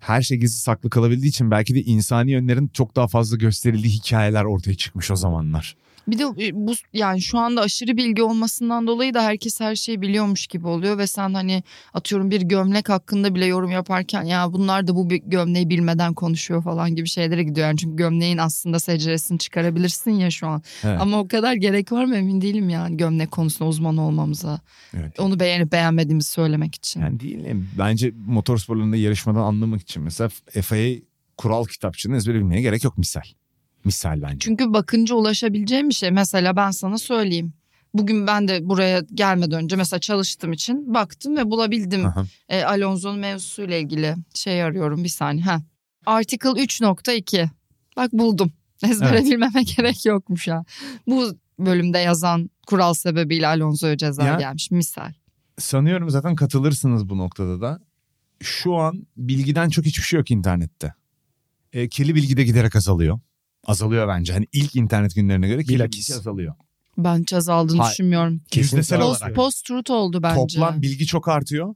her şey gizli saklı kalabildiği için belki de insani yönlerin çok daha fazla gösterildiği hikayeler ortaya çıkmış o zamanlar. Bir de e, bu yani şu anda aşırı bilgi olmasından dolayı da herkes her şeyi biliyormuş gibi oluyor ve sen hani atıyorum bir gömlek hakkında bile yorum yaparken ya bunlar da bu gömleği bilmeden konuşuyor falan gibi şeylere gidiyor. Yani çünkü gömleğin aslında seceresini çıkarabilirsin ya şu an. Evet. Ama o kadar gerek var mı emin değilim yani gömlek konusunda uzman olmamıza. Evet. Onu beğenip beğenmediğimizi söylemek için. Yani değil? Bence motorsporlarında yarışmadan anlamak için mesela FIA kural kitapçığını ezbere bilmeye gerek yok misal. Misal bence. Çünkü bakınca ulaşabileceğim bir şey. Mesela ben sana söyleyeyim. Bugün ben de buraya gelmeden önce mesela çalıştığım için baktım ve bulabildim. Aha. e, Alonso'nun mevzusuyla ilgili şey arıyorum bir saniye. Ha. Article 3.2. Bak buldum. Ezbere Evet. bilmeme [LAUGHS] gerek yokmuş ha. Bu bölümde yazan kural sebebiyle Alonso'ya ceza Ya- gelmiş misal. Sanıyorum zaten katılırsınız bu noktada da. Şu an bilgiden çok hiçbir şey yok internette. E, kirli bilgi de giderek azalıyor. Azalıyor bence. Hani ilk internet günlerine göre Bilakis. bilgi azalıyor. Ben hiç azaldığını Hayır. düşünmüyorum. Yüzdesel Post, olarak. post truth oldu bence. Toplam bilgi çok artıyor.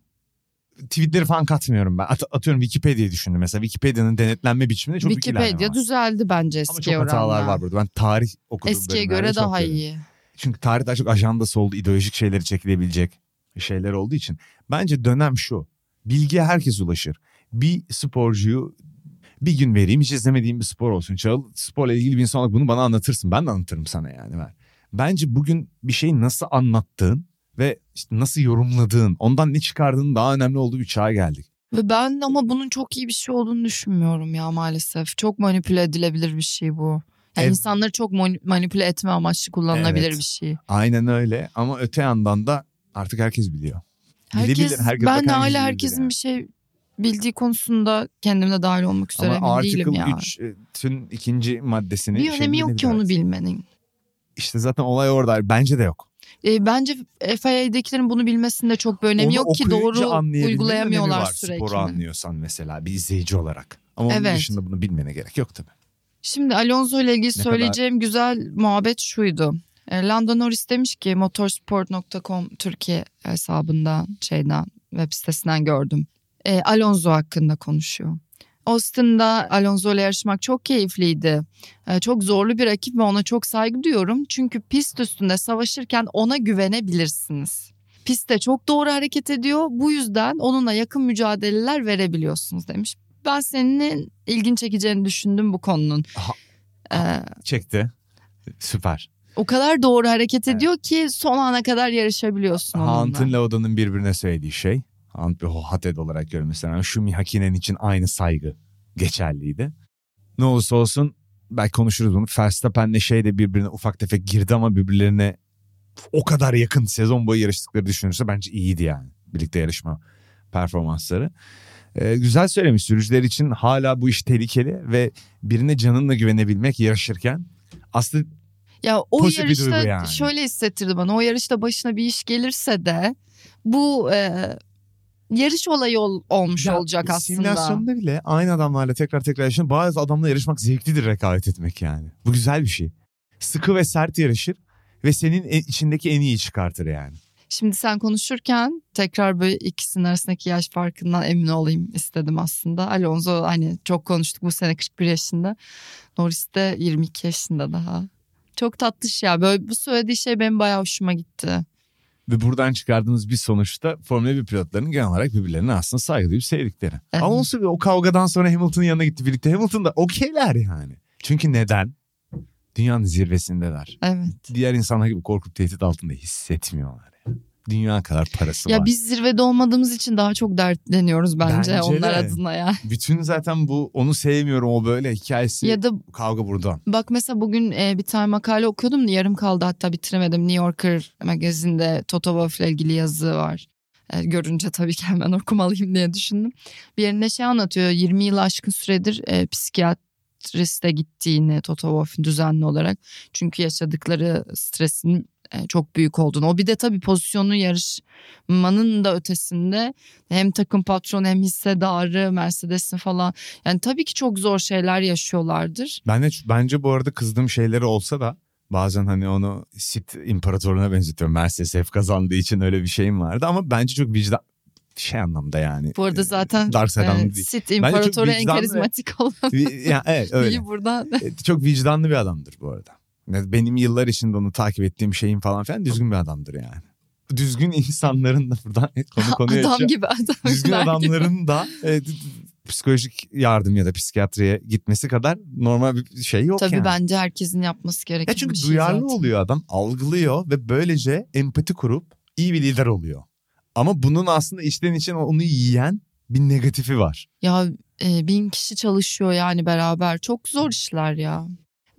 Tweetleri falan katmıyorum ben. At- atıyorum Wikipedia'yı düşündüm. Mesela Wikipedia'nın denetlenme biçiminde çok Wikipedia düzeldi bence Ama eskiye çok hatalar oranla. var burada. Ben tarih okudum. Eskiye göre daha iyi. Çünkü tarih daha çok ajandası oldu. ideolojik şeyleri çekilebilecek şeyler olduğu için. Bence dönem şu. Bilgiye herkes ulaşır. Bir sporcuyu bir gün vereyim hiç izlemediğim bir spor olsun. Çağıl sporla ilgili bir insan olarak bunu bana anlatırsın. Ben de anlatırım sana yani. Ben. Bence bugün bir şeyi nasıl anlattığın ve işte nasıl yorumladığın, ondan ne çıkardığın daha önemli olduğu bir çağa geldik. Ve ben ama bunun çok iyi bir şey olduğunu düşünmüyorum ya maalesef. Çok manipüle edilebilir bir şey bu. Yani Ev- insanları çok mani- manipüle etme amaçlı kullanılabilir Evet. bir şey. Aynen öyle ama öte yandan da artık herkes biliyor. Herkes, Bilebilir, herkes ben de hala herkesin yani. bir şey bildiği konusunda kendimle dahil olmak üzere Ama emin değilim Article ya. 3'ün ikinci maddesini... Bir şeyini önemi yok ki onu bilmenin. İşte zaten olay orada. Bence de yok. E, bence FIA'dekilerin bunu bilmesinde çok bir önemi Onu yok ki doğru uygulayamıyorlar var sürekli. Sporu anlıyorsan mesela bir izleyici olarak. Ama onun Evet. dışında bunu bilmene gerek yok tabii. Şimdi Alonso ile ilgili Ne söyleyeceğim güzel muhabbet şuydu. E, Lando Norris demiş ki motorsport.com Türkiye hesabından şeyden web sitesinden gördüm. E, Alonso hakkında konuşuyor. Austin'da Alonso ile yarışmak çok keyifliydi. E, çok zorlu bir rakip ve ona çok saygı duyuyorum. Çünkü pist üstünde savaşırken ona güvenebilirsiniz. Pistte çok doğru hareket ediyor. Bu yüzden onunla yakın mücadeleler verebiliyorsunuz demiş. Ben senin ilgin çekeceğini düşündüm bu konunun. Aha. Ee, Çekti. Süper. o kadar doğru hareket Evet. ediyor ki son ana kadar yarışabiliyorsun onunla. Hunt'ın Lauda'nın birbirine söylediği şey. Hunt bir Hated olarak görmesi rağmen Şumi Hakinen için aynı saygı geçerliydi. Ne olursa olsun belki konuşuruz bunu. Verstappen'le şey de birbirine ufak tefek girdi ama birbirlerine o kadar yakın sezon boyu yarıştıkları düşünürse bence iyiydi yani. Birlikte yarışma performansları. Ee, güzel söylemiş sürücüler için hala bu iş tehlikeli ve birine canınla güvenebilmek yarışırken aslında Ya o Pozitif yarışta yani. şöyle hissettirdi bana. O yarışta başına bir iş gelirse de bu e, yarış olayı ol- olmuş Ya, olacak aslında. Simülasyonda bile aynı adamlarla tekrar tekrar yaşayan bazı adamla yarışmak zevklidir rekabet etmek yani. Bu güzel bir şey. Sıkı ve sert yarışır ve senin e- içindeki en iyi çıkartır yani. Şimdi sen konuşurken tekrar böyle ikisinin arasındaki yaş farkından emin olayım istedim aslında. Alonso hani çok konuştuk bu sene 41 yaşında. Norris de 22 yaşında daha. Çok tatlış ya. Böyle bu söylediği şey benim bayağı hoşuma gitti. Ve buradan çıkardığımız bir sonuçta Formula 1 pilotlarının genel olarak birbirlerine aslında saygı duyup sevdikleri. Alonso o kavgadan sonra Hamilton'ın yanına gitti birlikte. Hamilton da okeyler yani. Çünkü neden? Dünyanın zirvesindeler. Evet. Diğer insanlar gibi korkup tehdit altında hissetmiyorlar. Dünya kadar parası Ya var. biz zirvede olmadığımız için daha çok dertleniyoruz bence, Bence onlar de. adına ya. Bütün zaten bu onu sevmiyorum o böyle hikayesi. Ya da Kavga buradan. bak mesela bugün e, bir tane makale okuyordum yarım kaldı hatta bitiremedim. New Yorker magazinde Toto Wolff ile ilgili yazı var. E, görünce tabii ki hemen [LAUGHS] okumalıyım diye düşündüm. Bir yerinde şey anlatıyor 20 yıl aşkın süredir e, psikiyatriste gittiğini Toto Wolff'un düzenli olarak. Çünkü yaşadıkları stresin çok büyük olduğunu. O bir de tabii pozisyonu yarışmanın da ötesinde hem takım patronu hem hissedarı Mercedes'in falan. Yani tabii ki çok zor şeyler yaşıyorlardır. Ben de bence bu arada kızdığım şeyleri olsa da bazen hani onu Sit imparatorluğuna benzetiyorum. Mercedes hep kazandığı için öyle bir şeyim vardı ama bence çok vicdan şey anlamda yani. Bu arada zaten Dark Side e, anlamda değil. Sit çok İmparatoru en karizmatik [LAUGHS] olan yani evet öyle. iyi buradan. E, çok vicdanlı bir adamdır bu arada. Benim yıllar içinde onu takip ettiğim şeyin falan filan düzgün bir adamdır yani. Düzgün insanların da buradan [LAUGHS] konu konuya adam gibi adam. Düzgün der gibi. adamların da e, psikolojik yardım ya da psikiyatriye gitmesi kadar normal bir şey yok Tabii yani. bence herkesin yapması gereken Ya çünkü bir şey duyarlı zaten. oluyor adam, algılıyor ve böylece empati kurup iyi bir lider oluyor. Ama bunun aslında içten için onu yiyen bir negatifi var. Ya e, bin kişi çalışıyor yani beraber. Çok zor işler ya.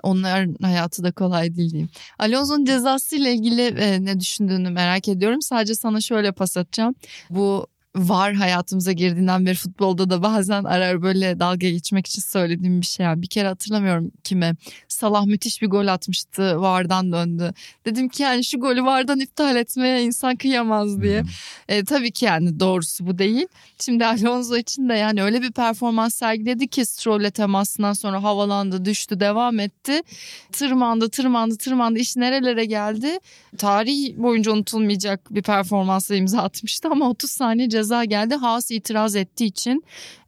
Onların hayatı da kolay değil diyeyim. Alonso'nun cezasıyla ilgili e, ne düşündüğünü merak ediyorum. Sadece sana şöyle pas atacağım. Bu var hayatımıza girdiğinden beri futbolda da bazen arar böyle dalga geçmek için söylediğim bir şey. Yani bir kere hatırlamıyorum kime. Salah müthiş bir gol atmıştı. Vardan döndü. Dedim ki yani şu golü vardan iptal etmeye insan kıyamaz diye. Hmm. E, tabii ki yani doğrusu bu değil. Şimdi Alonso için de yani öyle bir performans sergiledi ki Stroll'le temasından sonra havalandı, düştü, devam etti. Tırmandı, tırmandı, tırmandı. İş nerelere geldi? Tarih boyunca unutulmayacak bir performansla imza atmıştı ama 30 saniye ceza geldi. Haas itiraz ettiği için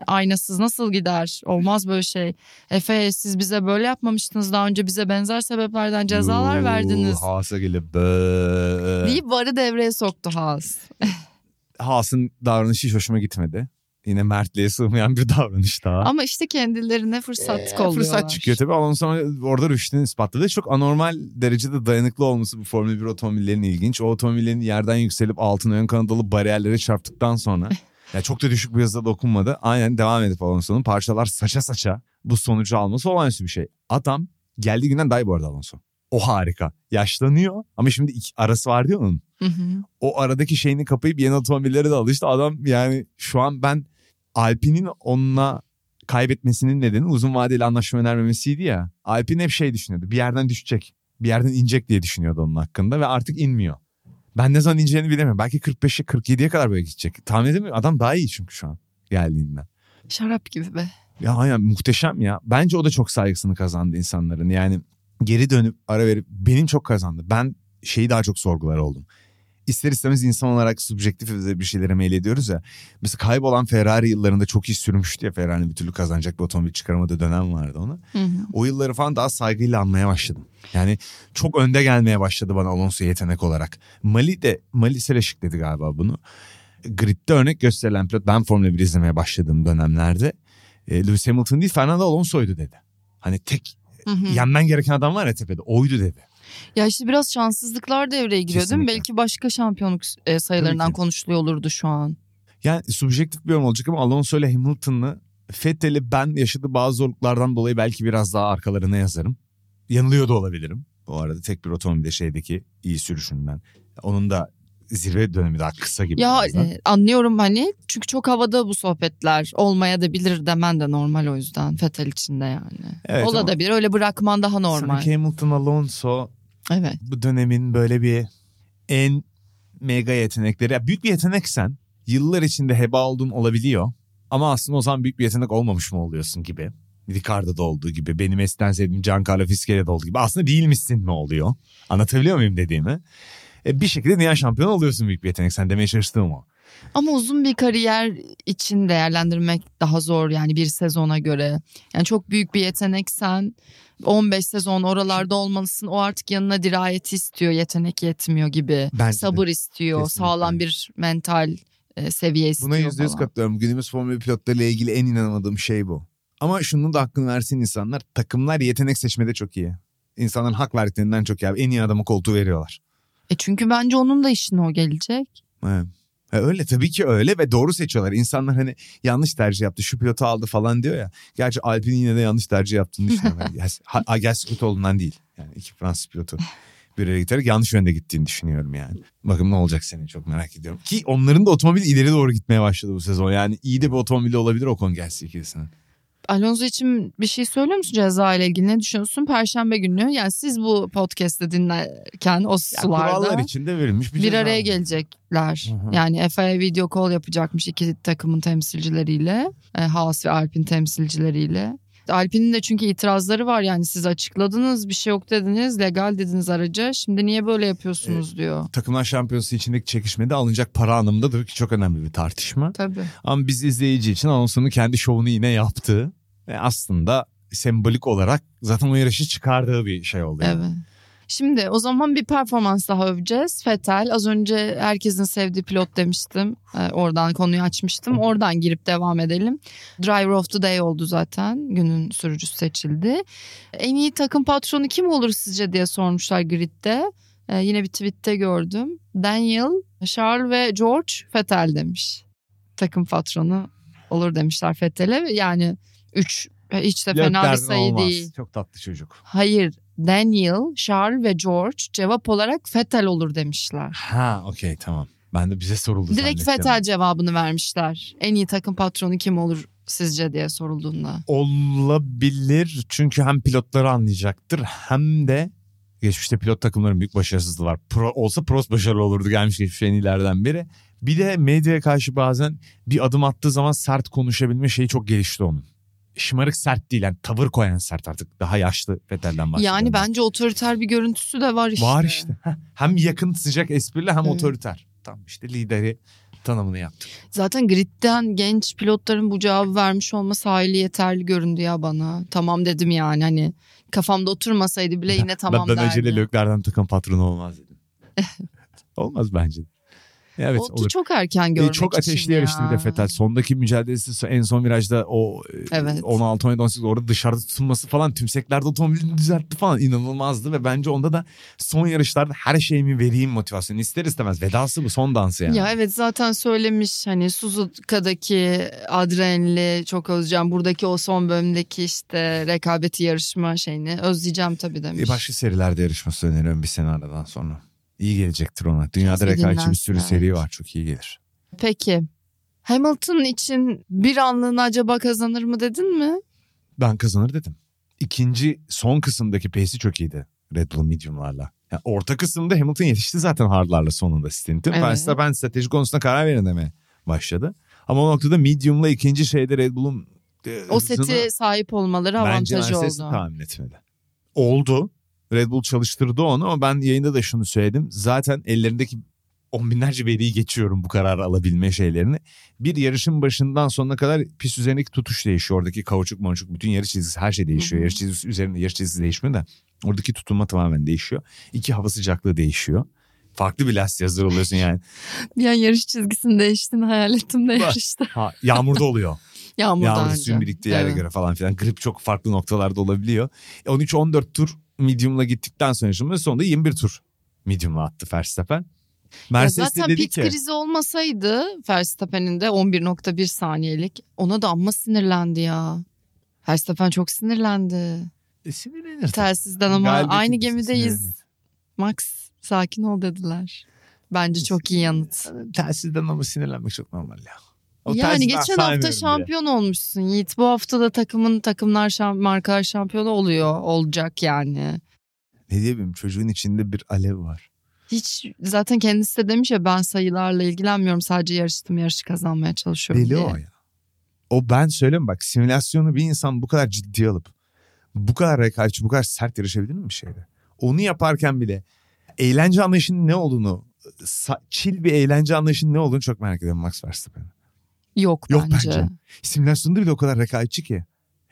aynasız nasıl gider? Olmaz böyle şey. Efe siz bize böyle yapmamıştınız daha önce bize benzer sebeplerden cezalar Yuh, verdiniz. Haas'a gelip bööö. Deyip varı devreye soktu Haas. Haas'ın davranışı hiç hoşuma gitmedi. Yine mertliğe sığmayan bir davranış daha. Ama işte kendilerine fırsat Ee, kolluyorlar. Fırsat çıkıyor tabii. Alonso orada rüştünü ispatladı. Çok anormal derecede dayanıklı olması bu Formula 1 otomobillerin ilginç. O otomobillerin yerden yükselip altına ön kanadalı bariyerlere çarptıktan sonra [LAUGHS] ya çok da düşük bir hızla dokunmadı. Aynen devam edip Alonso'nun parçalar saça saça bu sonucu alması olağanüstü bir şey. Adam geldiği günden daha iyi bu arada Alonso. O harika. Yaşlanıyor ama şimdi iki, arası var diyor onun. Hı hı. O aradaki şeyini kapayıp yeni otomobillere de alıştı. Adam yani şu an ben Alpine'in onunla kaybetmesinin nedeni uzun vadeli anlaşma önermemesiydi ya. Alpine hep şey düşünüyordu. Bir yerden düşecek. Bir yerden inecek diye düşünüyordu onun hakkında ve artık inmiyor. Ben ne zaman ineceğini bilemiyorum. Belki 45'e 47'ye kadar böyle gidecek. Tahmin edemiyorum. Adam daha iyi çünkü şu an geldiğinden. Şarap gibi be. Ya aynen muhteşem ya. Bence o da çok saygısını kazandı insanların. Yani geri dönüp ara verip benim çok kazandı. Ben şeyi daha çok sorgular oldum. İster istemez insan olarak subjektif bir şeylere meylediyoruz ya. Mesela kaybolan Ferrari yıllarında çok iyi sürmüştü ya Ferrari bir türlü kazanacak bir otomobil çıkaramadığı dönem vardı ona. Hı hı. O yılları falan daha saygıyla anmaya başladım. Yani çok önde gelmeye başladı bana Alonso yetenek olarak. Mali de Mali Seleşik dedi galiba bunu. Grid'de örnek gösterilen pilot ben Formula 1 izlemeye başladığım dönemlerde e, Lewis Hamilton değil Fernando Alonso'ydu dedi. Hani tek Hı hı. yenmen gereken adam var ya tepede oydu dedi. Ya işte biraz şanssızlıklar devreye giriyor değil mi? Kesinlikle. Belki başka şampiyonluk e, sayılarından konuşuluyor olurdu şu an. Yani subjektif bir yorum olacak ama Alonso ile Hamilton'lı Fettel'i ben yaşadığı bazı zorluklardan dolayı belki biraz daha arkalarına yazarım. Yanılıyor da olabilirim. Bu arada tek bir otomobilde şeydeki iyi sürüşünden. Onun da zirve dönemi daha kısa gibi. Ya e, anlıyorum hani çünkü çok havada bu sohbetler olmaya da bilir demen de normal o yüzden Fetel için de yani. Evet Ola da bir öyle bırakman daha normal. Sanki Hamilton Alonso Evet. bu dönemin böyle bir en mega yetenekleri. Ya büyük bir yeteneksen yıllar içinde heba olduğun olabiliyor. Ama aslında o zaman büyük bir yetenek olmamış mı oluyorsun gibi. Ricardo'da olduğu gibi. Benim eskiden sevdiğim Giancarlo Fischeria'da olduğu gibi. Aslında değilmişsin mi oluyor? Anlatabiliyor muyum dediğimi? E, bir şekilde dünya şampiyonu oluyorsun büyük bir yetenek. Sen demeye çalıştığım o. Ama uzun bir kariyer için değerlendirmek daha zor yani bir sezona göre. Yani çok büyük bir yeteneksen 15 sezon oralarda olmalısın. O artık yanına dirayet istiyor, yetenek yetmiyor gibi. Bence de. Sabır istiyor, Kesinlikle. sağlam bir mental e, seviye istiyor Buna yüzde yüz katılıyorum. Günümüz Formula 1 pilotlarıyla ilgili en inanamadığım şey bu. Ama şunun da hakkını versin insanlar. Takımlar yetenek seçmede çok iyi. İnsanların hak verdiklerinden çok iyi. En iyi adamı koltuğu veriyorlar. E çünkü bence onun da işine o gelecek. Evet. E öyle tabii ki öyle ve doğru seçiyorlar. İnsanlar hani yanlış tercih yaptı şu pilotu aldı falan diyor ya. Gerçi Alpine'in yine de yanlış tercih yaptığını düşünüyorum. [LAUGHS] Yani ha- Agel Scott değil. Yani iki Fransız pilotu bir yere giderek yanlış yönde gittiğini düşünüyorum yani. Bakın ne olacak senin çok merak ediyorum. Ki onların da otomobili ileri doğru gitmeye başladı bu sezon. Yani iyi de bir otomobili olabilir o Gelsey ikilisinin. Alonso için bir şey söylüyor musun ceza ile ilgili? Ne düşünüyorsun? Perşembe günü yani siz bu podcast'ı dinlerken o sularda kurallar içinde verilmiş bir, bir araya gelecekler. Hı hı. Yani FIA video call yapacakmış iki takımın temsilcileriyle. E, Haas ve Alpine temsilcileriyle. Alpine'in de çünkü itirazları var yani siz açıkladınız bir şey yok dediniz legal dediniz araca şimdi niye böyle yapıyorsunuz diyor. Takımlar şampiyonası içindeki çekişmede alınacak para anlamındadır ki çok önemli bir tartışma. Tabii. Ama biz izleyici için Alonso'nun kendi şovunu yine yaptığı ve aslında sembolik olarak zaten o yarışı çıkardığı bir şey oldu. yani. Evet. Şimdi o zaman bir performans daha öveceğiz. Fetel az önce herkesin sevdiği pilot demiştim. Ee, oradan konuyu açmıştım. Oradan girip devam edelim. Driver of the Day oldu zaten. Günün sürücüsü seçildi. En iyi takım patronu kim olur sizce diye sormuşlar gridde. Ee, yine bir tweette gördüm. Daniel, Charles ve George Fetel demiş. Takım patronu olur demişler Fetel'e. Yani üç hiç de fena bir sayı olmaz. değil. Çok tatlı çocuk. Hayır, Daniel, Charles ve George cevap olarak Fetel olur demişler. Ha okey tamam. Ben de bize soruldu Direkt. Fetel cevabını vermişler. En iyi takım patronu kim olur sizce diye sorulduğunda. Olabilir çünkü hem pilotları anlayacaktır hem de geçmişte pilot takımların büyük başarısızlığı var. Pro, olsa Prost başarılı olurdu gelmiş geçmiş en iyilerden biri. Bir de medyaya karşı bazen bir adım attığı zaman sert konuşabilme şeyi çok gelişti onun. Şımarık sert değil yani tavır koyan sert artık. Daha yaşlı Vettel'den bahsediyorum. Yani bence otoriter bir görüntüsü de var işte. Var işte. Hem yakın sıcak esprili hem Evet. otoriter. Tam işte lideri tanımını yaptı. Zaten gridden genç pilotların bu cevabı vermiş olması hayli yeterli göründü ya bana. Tamam dedim yani hani kafamda oturmasaydı bile yine tamam ben, ben derdim. acele Lökler'den takım patronu olmaz dedim. [LAUGHS] Olmaz bence. Evet o olur. çok erken E, görmek çok için ateşli yarıştı ya. bir de Fetel. Sondaki mücadelesi en son virajda o e, Evet. 16 17 18 orada dışarıda tutunması falan tümseklerde otomobilini düzeltti falan inanılmazdı ve bence onda da son yarışlarda her şeyimi vereyim motivasyonu ister istemez vedası bu son dansı yani. Ya evet zaten söylemiş hani Suzuka'daki adrenali çok özleyeceğim. Buradaki o son bölümdeki işte rekabeti yarışma şeyini özleyeceğim tabii demiş. E, başka serilerde yarışması öneriyorum bir sene aradan sonra. İyi gelecektir ona. Dünyada rekabetçi bir sürü dinlensin, seri evet. var çok iyi gelir. Peki Hamilton için bir anlığına acaba kazanır mı dedin mi? Ben kazanır dedim. İkinci son kısımdaki pace'i çok iyiydi Red Bull medium'larla. Yani orta kısımda Hamilton yetişti zaten hardlarla sonunda stintin. Evet. Verstappen strateji konusunda karar verin demeye başladı. Ama o noktada medium'la ikinci şeyde Red Bull'un e, O sete sahip olmaları bence avantajı oldu. tahmin etmedi. Oldu. Red Bull çalıştırdı onu ama ben yayında da şunu söyledim. Zaten ellerindeki on binlerce veriyi geçiyorum bu kararı alabilme şeylerini. Bir yarışın başından sonuna kadar pist üzerindeki tutuş değişiyor. Oradaki kauçuk monçuk bütün yarış çizgisi her şey değişiyor. Yarış çizgisi üzerinde yarış çizgisi değişmiyor da oradaki tutunma tamamen değişiyor. İki hava sıcaklığı değişiyor. Farklı bir lastik hazır oluyorsun yani. [LAUGHS] Bir an yarış çizgisini değiştiğini hayal ettim de yarışta. Ha, yağmurda oluyor. [LAUGHS] Yağmurdan Yağmur suyun biriktiği yere Evet. göre falan filan. Grip çok farklı noktalarda olabiliyor. E, 13-14 tur medium'la gittikten sonra şimdi sonunda 21 tur medium'la attı Verstappen. Ya Mercedes de zaten dedi pit ki krizi olmasaydı Verstappen'in de 11.1 saniyelik ona da amma sinirlendi ya. Verstappen çok sinirlendi. e, sinirlenir. Telsizden ama Galibiyet aynı gemideyiz. sinirlenir. Max sakin ol dediler. Bence çok iyi yanıt. Telsizden ama sinirlenmek çok normal ya. O yani geçen hafta saymıyorum bile. şampiyon olmuşsun Yiğit. Bu hafta da takımın takımlar şam, markalar şampiyonu oluyor. Olacak yani. Ne diyeyim çocuğun içinde bir alev var. Hiç zaten kendisi de demiş ya ben sayılarla ilgilenmiyorum. Sadece yarıştım yarışı kazanmaya çalışıyorum Deli diye. o ya. O ben söyleyeyim bak simülasyonu bir insan bu kadar ciddiye alıp bu kadar rekabetçi bu kadar sert yarışabilir mi bir şeyde? Onu yaparken bile eğlence anlayışının ne olduğunu chill bir eğlence anlayışının ne olduğunu çok merak ediyorum Max Verstappen. Yok, Yok bence. bence. Simülasyonda bile o kadar rekabetçi ki.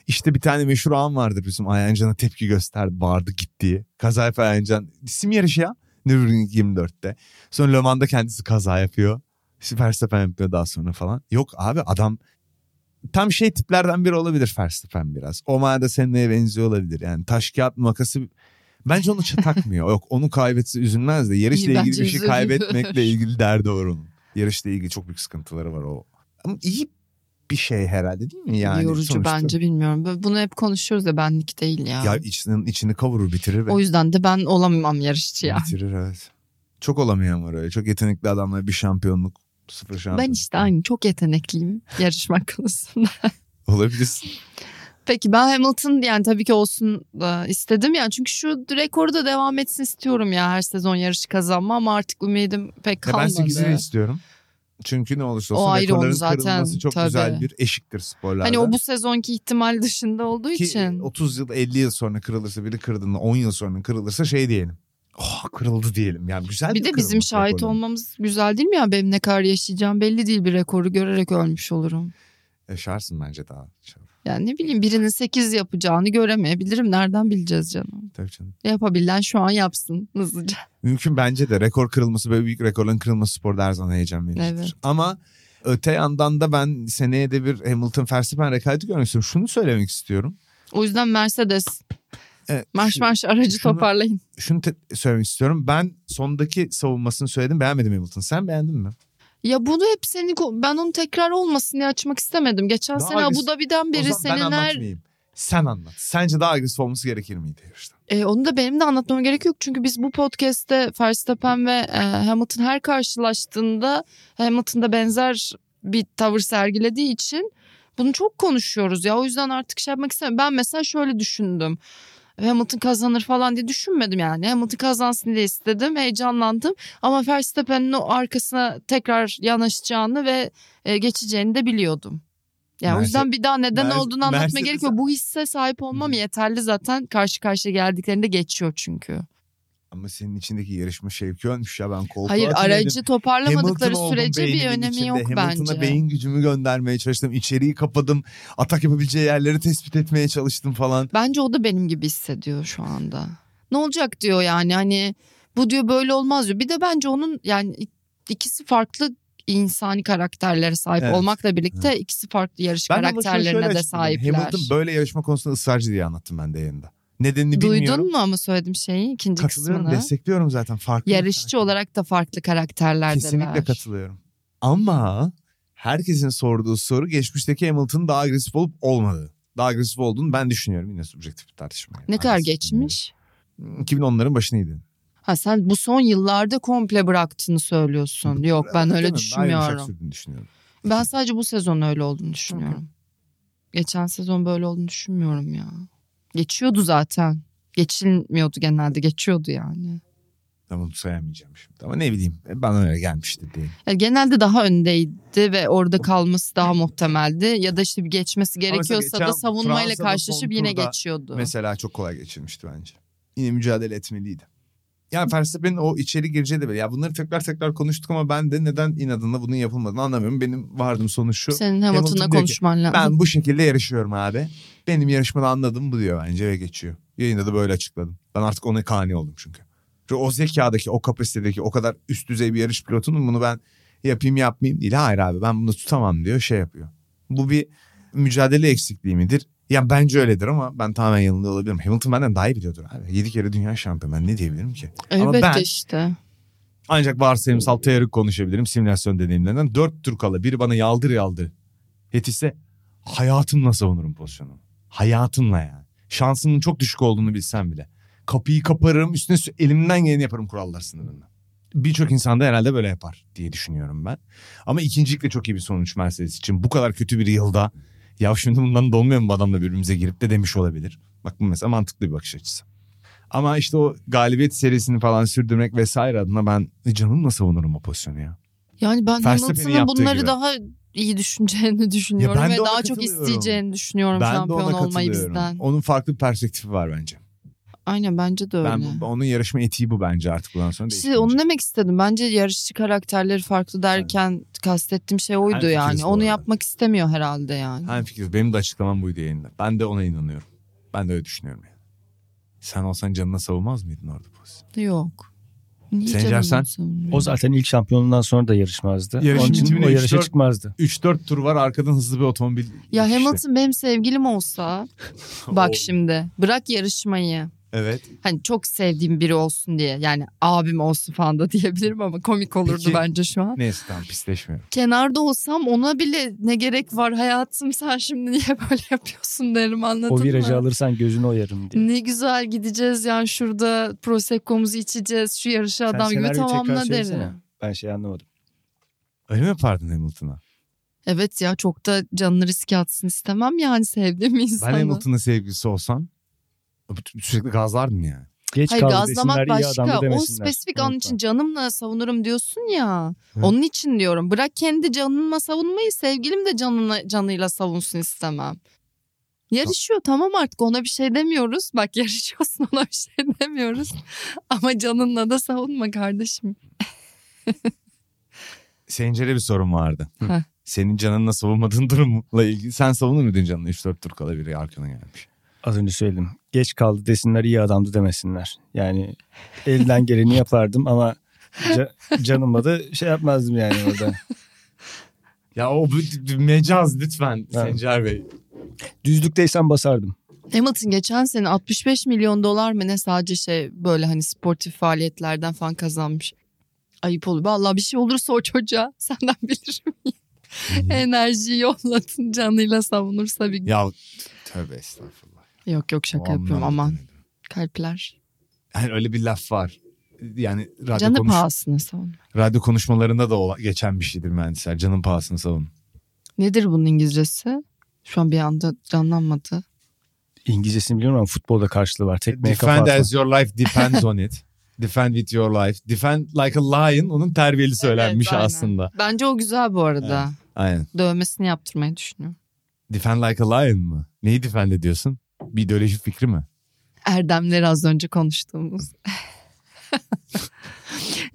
İşte bir tane meşhur an vardır bizim Ayancan'a tepki gösterdi bağırdı gittiği. Kaza Ayancan. Sim yarışı ya. Nürburgring 24'te. Sonra Le Mans'da kendisi kaza yapıyor. Verstappen yapıyor daha sonra falan. Yok abi adam tam şey tiplerden biri olabilir Verstappen biraz. O manada Senna'ya benziyor olabilir. Yani taş kağıt makası bence onu takmıyor. Yok onu kaybetse üzülmez de yarışla İyi, ilgili bir şey üzülür. kaybetmekle ilgili derdi var onun. Yarışla ilgili çok büyük sıkıntıları var o. Ama iyi bir şey herhalde değil mi? Yani Yorucu sonuçta- bence bilmiyorum. Bunu hep konuşuyoruz ya benlik değil ya. Ya içinin, içini kavurur bitirir. Be. O yüzden de ben olamam yarışçı ya. Bitirir evet. Çok olamayan var öyle. Çok yetenekli adamlar bir şampiyonluk sıfır şampiyonluk. Ben işte aynı çok yetenekliyim [LAUGHS] yarışmak konusunda. [LAUGHS] Olabilirsin. Peki ben Hamilton yani tabii ki olsun da istedim yani çünkü şu rekoru da devam etsin istiyorum ya her sezon yarış kazanma ama artık ümidim pek Ya ben kalmadı. 8'i istiyorum. Çünkü ne olursa O olsun ayrı rekorların zaten, kırılması çok tabii. güzel bir eşiktir sporlarda. Hani o bu sezonki ihtimal dışında olduğu Ki için. 30 yıl 50 yıl sonra kırılırsa biri kırdığında 10 yıl sonra kırılırsa şey diyelim. Oh kırıldı diyelim. Yani güzel Bir de bizim şahit rekorların. olmamız güzel değil mi ya? Benim ne kadar yaşayacağım belli değil bir rekoru görerek ölmüş olurum. Yaşarsın bence daha. Yani ne bileyim birinin 8 yapacağını göremeyebilirim. Nereden bileceğiz canım? Tabii canım. Yapabilen şu an yapsın hızlıca. Mümkün bence de rekor kırılması böyle büyük rekorların kırılması sporda her zaman heyecan vericidir. Evet. Ama öte yandan da ben seneye de bir Hamilton Verstappen rekabeti görmek istiyorum. Şunu söylemek istiyorum. O yüzden Mercedes Evet, marş şunu- marş aracı şunu- toparlayın. Şunu te- söylemek istiyorum. Ben sondaki savunmasını söyledim beğenmedim Hamilton. Sen beğendin mi? Ya bunu hep senin ben onu tekrar olmasın diye açmak istemedim. Geçen Daha sene agresif- Abu Dhabi'den beri zaman ben. Sen anlat. Sence daha agresif olması gerekir miydi yarışta? E, onu da benim de anlatmama gerek yok. Çünkü biz bu podcast'te Verstappen ve e, Hamilton her karşılaştığında Hamilton'da benzer bir tavır sergilediği için bunu çok konuşuyoruz ya. O yüzden artık şey yapmak istemiyorum. Ben mesela şöyle düşündüm. Hamilton kazanır falan diye düşünmedim yani. Hamilton kazansın diye istedim, heyecanlandım. Ama Verstappen'in o arkasına tekrar yanaşacağını ve e, geçeceğini de biliyordum. Yani o Merse- yüzden bir daha neden Mer- olduğunu anlatmaya Mercedes- gerek yok. Bu hisse sahip olmam yeterli zaten. Karşı karşıya geldiklerinde geçiyor çünkü. Ama senin içindeki yarışma şevki ölmüş ya ben koltuğa Hayır aracı toparlamadıkları sürece bir önemi içinde. yok Hamilton'a bence. beyin gücümü göndermeye çalıştım. İçeriği kapadım. Atak yapabileceği yerleri tespit etmeye çalıştım falan. Bence o da benim gibi hissediyor şu anda. Ne olacak diyor yani hani bu diyor böyle olmaz diyor. Bir de bence onun yani ikisi farklı insani karakterlere sahip Evet. olmakla birlikte ikisi farklı yarış Ben karakterlerine de sahipler. Hamilton böyle yarışma konusunda ısrarcı diye anlattım ben de yayında. Nedenini bilmiyorum. Duydun mu ama söylediğim şeyi ikinci Katılıyorum kısmını? destekliyorum zaten. Farklı Yarışçı olarak da farklı karakterlerdeler. Kesinlikle katılıyorum. Ama herkesin sorduğu soru geçmişteki Hamilton'ın daha agresif olup olmadığı. Daha agresif olduğunu ben düşünüyorum. Yine subjektif bir tartışma. yani. Ne kadar Agresif geçmiş? bilmiyorum. 2010'ların başıydı. Ha sen bu son yıllarda komple bıraktığını söylüyorsun. Yok ben öyle düşünmüyorum. sürdüğünü düşünüyorum. Ben sadece bu sezon öyle olduğunu düşünüyorum. Geçen sezon böyle olduğunu düşünmüyorum ya. Geçiyordu zaten. Geçilmiyordu genelde geçiyordu yani. Tam onu sayamayacağım şimdi. Ama ne bileyim bana öyle gelmişti diye. Yani genelde daha öndeydi ve orada kalması daha muhtemeldi. Ya da işte bir geçmesi gerekiyorsa da savunmayla Fransa'da karşılaşıp yine geçiyordu. Mesela çok kolay geçirmişti bence. Yine mücadele etmeliydi. Yani Verstappen'in o içeri gireceği de böyle. Ya bunları tekrar tekrar konuştuk ama ben de neden inadına bunun yapılmadığını anlamıyorum. Benim vardım sonuç şu. Senin Hamilton Hamilton'la ki, konuşman lazım. Ben bu şekilde yarışıyorum abi. Benim yarışmada anladığım bu diyor bence ve geçiyor. Yayında da böyle açıkladım. Ben artık ona kani oldum çünkü. Çünkü o zekadaki, o kapasitedeki, o kadar üst düzey bir yarış pilotunun bunu ben yapayım yapmayayım değil. Hayır abi ben bunu tutamam diyor şey yapıyor. Bu bir mücadele eksikliği midir? Ya bence öyledir ama ben tamamen yanılıyor olabilirim. Hamilton benden daha iyi biliyordur abi. 7 kere dünya şampiyonu ben ne diyebilirim ki? Ama Elbette ben işte. ancak varsayımsal teorik konuşabilirim simülasyon deneyimlerinden. Dört tur kala biri bana yaldır yaldır yetişse hayatımla savunurum pozisyonu. Hayatımla yani. Şansının çok düşük olduğunu bilsem bile. Kapıyı kaparım üstüne elimden geleni yaparım kurallar sınırında. Birçok insan da herhalde böyle yapar diye düşünüyorum ben. Ama ikincilikle çok iyi bir sonuç Mercedes için. Bu kadar kötü bir yılda ya şimdi bundan dolmuyor mu bu adamla birbirimize girip de demiş olabilir. Bak bu mesela mantıklı bir bakış açısı. Ama işte o galibiyet serisini falan sürdürmek vesaire adına ben canımla savunurum o pozisyonu ya. Yani ben Hamilton'ın bunları gibi. daha iyi düşüneceğini düşünüyorum ve daha çok isteyeceğini düşünüyorum Ben şampiyon olmayı bizden. Onun farklı bir perspektifi var bence. Aynen bence de öyle. Ben bu- onun yarışma etiği bu bence artık bundan sonra İşte onu demek istedim. Bence yarışçı karakterleri farklı derken kastettiğim şey oydu Hemfikiriz yani. Onu yapmak istemiyor herhalde yani. Hem fikir. Benim de açıklamam buydu yayında. Ben de ona inanıyorum. Ben de öyle düşünüyorum yani. Sen olsan canına savunmaz mıydın orada pozisyon? Yok. Sencer sen? O zaten ilk şampiyonundan sonra da yarışmazdı. Yarışın Onun için o yarışa üç dört- çıkmazdı. 3-4 tur var arkadan hızlı bir otomobil. Ya işte. Hamilton benim sevgilim olsa [LAUGHS] bak şimdi bırak yarışmayı. Evet. Hani çok sevdiğim biri olsun diye yani abim olsun falan da [LAUGHS] diyebilirim ama komik olurdu Peki- bence şu an. Neyse tamam pisleşmiyorum. Kenarda olsam ona bile ne gerek var hayatım sen şimdi niye [LAUGHS] böyle yapıyorsun derim anladın O virajı mı? alırsan gözünü oyarım diye. Ne güzel gideceğiz yani şurada prosecco'muzu içeceğiz şu yarışı Sen adam gibi tamamla derim. Ben şey anlamadım. Öyle mi yapardın Hamilton'a? Evet ya çok da canını riske atsın istemem yani sevdiğim Ben insanı. Hamilton'ın sevgilisi olsam sürekli gazlardım yani. Geç Hayır gazlamak başka. O spesifik an için canımla savunurum diyorsun ya. Hı. Onun için diyorum. Bırak kendi canınla savunmayı sevgilim de canına, canıyla savunsun istemem. Yarışıyor tamam artık ona bir şey demiyoruz. Bak [LAUGHS] yarışıyorsun ona bir şey demiyoruz. Ama canınla da savunma kardeşim. [LAUGHS] Sencer'e bir sorun vardı. Senin canınla savunmadığın durumla ilgili. Sen savunur muydun canını 3-4 tur kala biri arkana gelmiş. Az önce söyledim. Geç kaldı desinler iyi adamdı demesinler. Yani elden geleni yapardım ama ca- canımla da şey yapmazdım yani orada. Ya o mecaz lütfen Evet. Sencer Bey. Düzlükteysen basardım. Hamilton geçen sene 65 milyon dolar mı ne sadece şey böyle hani sportif faaliyetlerden falan kazanmış. Ayıp olur. Vallahi bir şey olursa o çocuğa [LAUGHS] senden bilirim. Enerjiyi yolladın canıyla savunursa bir... ya tövbe estağfurullah. Yok yok şaka yapıyorum aman demedim. kalpler. Yani öyle bir laf var. Yani radyo, Canı konuş- pahasına savun. radyo konuşmalarında da ola- geçen bir şeydir mühendisler. Canın pahasını savun. Nedir bunun İngilizcesi? Şu an bir anda canlanmadı. İngilizcesini biliyorum ama futbolda karşılığı var. Tekmeye kafa Defend atma. as your life depends on it. Defend with your life. Defend like a lion onun terbiyeli söylenmiş Evet, aynen. aslında. Bence o güzel bu arada. Aynen. Dövmesini yaptırmayı düşünüyorum. Defend like a lion mı? Neyi defend ediyorsun? Bir ideoloji fikri mi? Erdemleri az önce konuştuğumuz.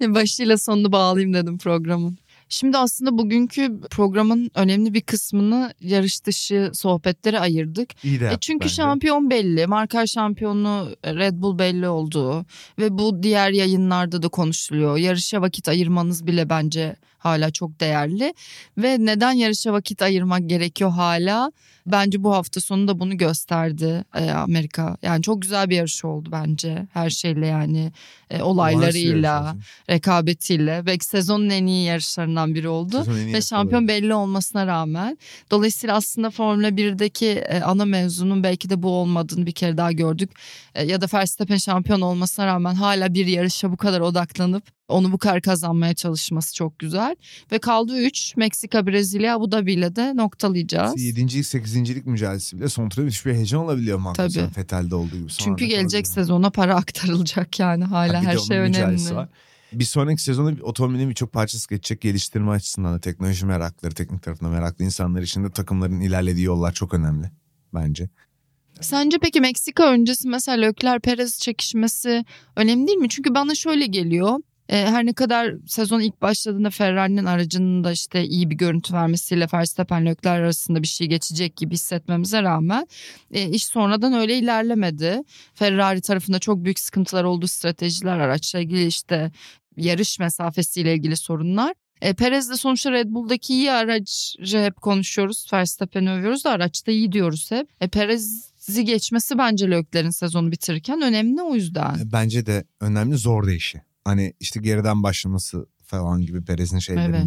[LAUGHS] Başıyla sonunu bağlayayım dedim programın. Şimdi aslında bugünkü programın önemli bir kısmını yarış dışı sohbetlere ayırdık. İyi de E çünkü bence. şampiyon belli, marka şampiyonu Red Bull belli oldu ve bu diğer yayınlarda da konuşuluyor. Yarışa vakit ayırmanız bile bence hala çok değerli ve neden yarışa vakit ayırmak gerekiyor hala? Bence bu hafta sonu da bunu gösterdi e, Amerika. Yani çok güzel bir yarış oldu bence her şeyle yani e, olaylarıyla, rekabetiyle. Belki sezonun en iyi yarışlarından biri oldu ve şampiyon olabilir. belli olmasına rağmen. Dolayısıyla aslında Formula 1'deki e, ana mevzunun belki de bu olmadığını bir kere daha gördük. E, ya da Verstappen şampiyon olmasına rağmen hala bir yarışa bu kadar odaklanıp Onu bu kadar kazanmaya çalışması çok güzel. Ve kaldı 3. Meksika, Brezilya, Abu Dhabi ile de noktalayacağız. 7. 8. mücadelesi bile son turda müthiş bir heyecan olabiliyor Magnussen Tabii. Fettel'de olduğu gibi. Çünkü gelecek sezona para aktarılacak yani hala Ha, her şey önemli. var. Bir sonraki sezonda bir otomobilin birçok parçası geçecek geliştirme açısından da teknoloji merakları, teknik tarafında meraklı insanlar için de takımların ilerlediği yollar çok önemli bence. Sence peki Meksika öncesi mesela Leclerc Perez çekişmesi önemli değil mi? Çünkü bana şöyle geliyor. E, her ne kadar sezon ilk başladığında Ferrari'nin aracının da işte iyi bir görüntü vermesiyle Verstappen Leclerc arasında bir şey geçecek gibi hissetmemize rağmen e, iş sonradan öyle ilerlemedi. Ferrari tarafında çok büyük sıkıntılar olduğu stratejiler araçla ilgili işte yarış mesafesiyle ilgili sorunlar. E, Perez de sonuçta Red Bull'daki iyi aracı hep konuşuyoruz. Verstappen'i övüyoruz da araçta iyi diyoruz hep. E, Perez'i geçmesi bence Leclerc'in sezonu bitirirken önemli o yüzden. Bence de önemli zor değişi. Hani işte geriden başlaması falan gibi Perez'in şeylerin Evet.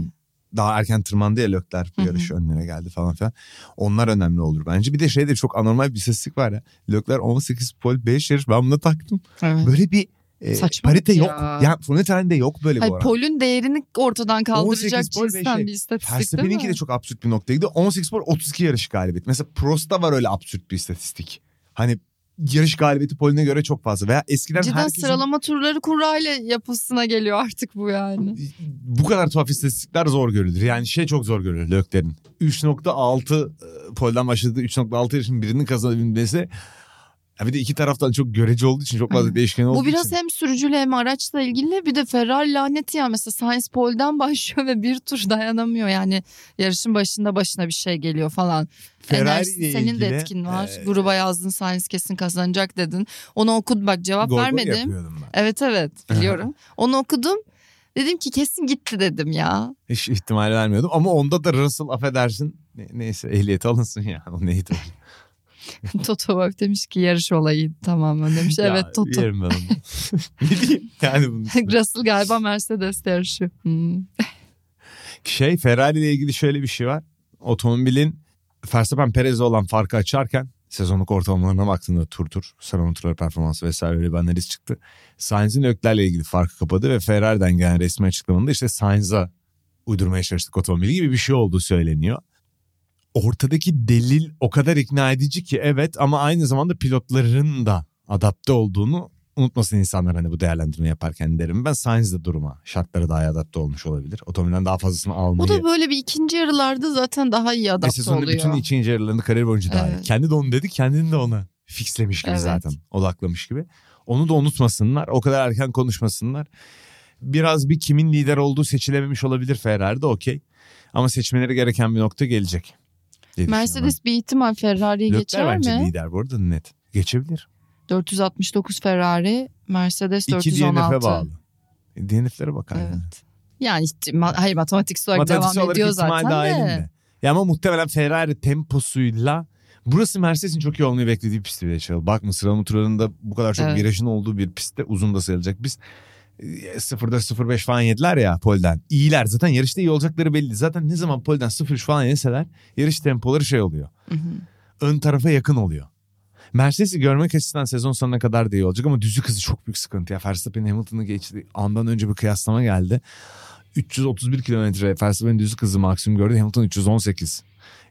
daha erken tırmandı ya Leclerc bu Hı hı. yarış önlere geldi falan filan. Onlar önemli olur bence. Bir de şeyde çok anormal bir istatistik var ya. Leclerc 18 pol 5 yarış ben buna taktım. Evet. Böyle bir e, Saçmalık parite ya. yok. Yani Formula tarihinde yok böyle Hayır, bu arada. Pol'ün değerini ortadan kaldıracak 18 pol ve cinsten şey, bir istatistik Verstappen'inki de çok absürt bir noktaya gidiyor. 18 pol 32 yarış galibiyet. Mesela Prost'ta var öyle absürt bir istatistik. Hani yarış galibiyeti Pol'üne göre çok fazla. Veya eskiden Cidden herkesin sıralama turları kurayla yapısına geliyor artık bu yani. bu kadar tuhaf istatistikler zor görülür. Yani şey çok zor görülür Lökler'in. 3.6 e, polden başladığı 3.6 yarışın birinin kazanabilmesi ya bir de iki taraftan çok görece olduğu için çok fazla değişken olduğu Bu biraz için. hem sürücüyle hem araçla ilgili bir de Ferrari laneti ya mesela Sainz Pol'den [LAUGHS] başlıyor ve bir tur dayanamıyor yani yarışın başında başına bir şey geliyor falan. Ferrari Enerjisi, ile senin ilgili, de etkin var. e, Gruba yazdın Sainz kesin kazanacak dedin. Onu okud bak cevap gol vermedim. ben. Evet evet [LAUGHS] biliyorum. Onu okudum. Dedim ki kesin gitti dedim ya. Hiç ihtimal vermiyordum ama onda da Russell affedersin ne- neyse ehliyeti alınsın ya [LAUGHS] o neydi? [LAUGHS] Toto Wolff demiş ki yarış olayı tamamen demiş. Ya, evet Toto. Yerim ben onu. [LAUGHS] ne diyeyim yani bunun üstüne. [LAUGHS] Russell galiba Mercedes yarışı. Hmm. Şey Ferrari ile ilgili şöyle bir şey var. Otomobilin Verstappen Perez'e olan farkı açarken sezonluk ortalamalarına baktığında tur tur sıralama turları performansı vesaire öyle bir analiz çıktı. Sainz'in Leclerc'le ilgili farkı kapadı ve Ferrari'den gelen resmi açıklamanın işte Sainz'a uydurmaya çalıştık otomobili gibi bir şey olduğu söyleniyor. Ortadaki delil o kadar ikna edici ki evet ama aynı zamanda pilotların da adapte olduğunu unutmasın insanlar hani bu değerlendirme yaparken derim. Ben Sainz de duruma şartlara daha iyi adapte olmuş olabilir. Otomobilden daha fazlasını almayı. O da böyle bir ikinci yarılarda zaten daha iyi adapte sezonun oluyor. bütün ikinci yarılarında kariyer boyunca daha iyi. Evet. Kendi de onu dedi kendini de ona fixlemiş gibi Evet. zaten odaklamış gibi. Onu da unutmasınlar o kadar erken konuşmasınlar. Biraz bir kimin lider olduğu seçilememiş olabilir Ferrari'de okey. Ama seçmeleri gereken bir nokta gelecek. Mercedes bir ihtimal Ferrari'yi geçer Leclerc bence mi? lider bu arada net. Geçebilir. 469 Ferrari, Mercedes İki 416. DNF'e bağlı. DNF'lere bakar yani. Evet. Yani ihtima- hayır matematiksel olarak Matematiksel devam olarak ediyor zaten de. dahilinde. Ya ama muhtemelen Ferrari temposuyla burası Mercedes'in çok iyi olmayı beklediği pist bile Çağıl. Bakma sıralama turlarında bu kadar çok Evet. virajın olduğu bir pistte uzun da sayılacak. Biz 0'da 0.5 falan yediler ya polden. İyiler zaten yarışta iyi olacakları belli. Zaten ne zaman polden 0.3 falan yeseler yarış tempoları şey oluyor. Hı hı. Ön tarafa yakın oluyor. Mercedes'i görmek açısından sezon sonuna kadar da iyi olacak ama düzlük hızı çok büyük sıkıntı. Ya Verstappen'in Hamilton'ı geçti. Andan önce bir kıyaslama geldi. 331 kilometre Verstappen'in düzlük hızı maksimum gördü. Hamilton 318.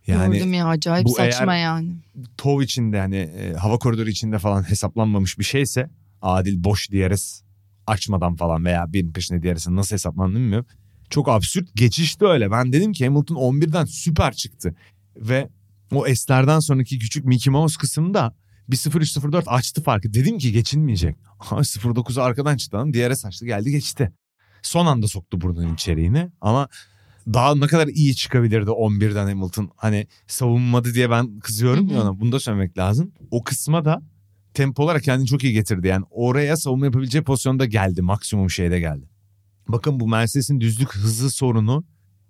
Yani Gördüm ya acayip bu saçma eğer- yani. TOV içinde hani e, hava koridoru içinde falan hesaplanmamış bir şeyse adil boş DRS açmadan falan veya birinin peşinde DRS'in nasıl hesaplandığını bilmiyorum. Çok absürt geçişti öyle. Ben dedim ki Hamilton 11'den süper çıktı. Ve o S'lerden sonraki küçük Mickey Mouse kısımda bir 0-3-0-4 açtı farkı. Dedim ki geçilmeyecek. Aha 0-9'u arkadan çıktı lan. DRS açtı geldi geçti. Son anda soktu burnunun içeriğine ama daha ne kadar iyi çıkabilirdi 11'den Hamilton. Hani savunmadı diye ben kızıyorum ya ona. Bunu da söylemek lazım. O kısma da tempo olarak kendini çok iyi getirdi. Yani oraya savunma yapabileceği pozisyonda geldi. Maksimum şeyde geldi. Bakın bu Mercedes'in düzlük hızı sorunu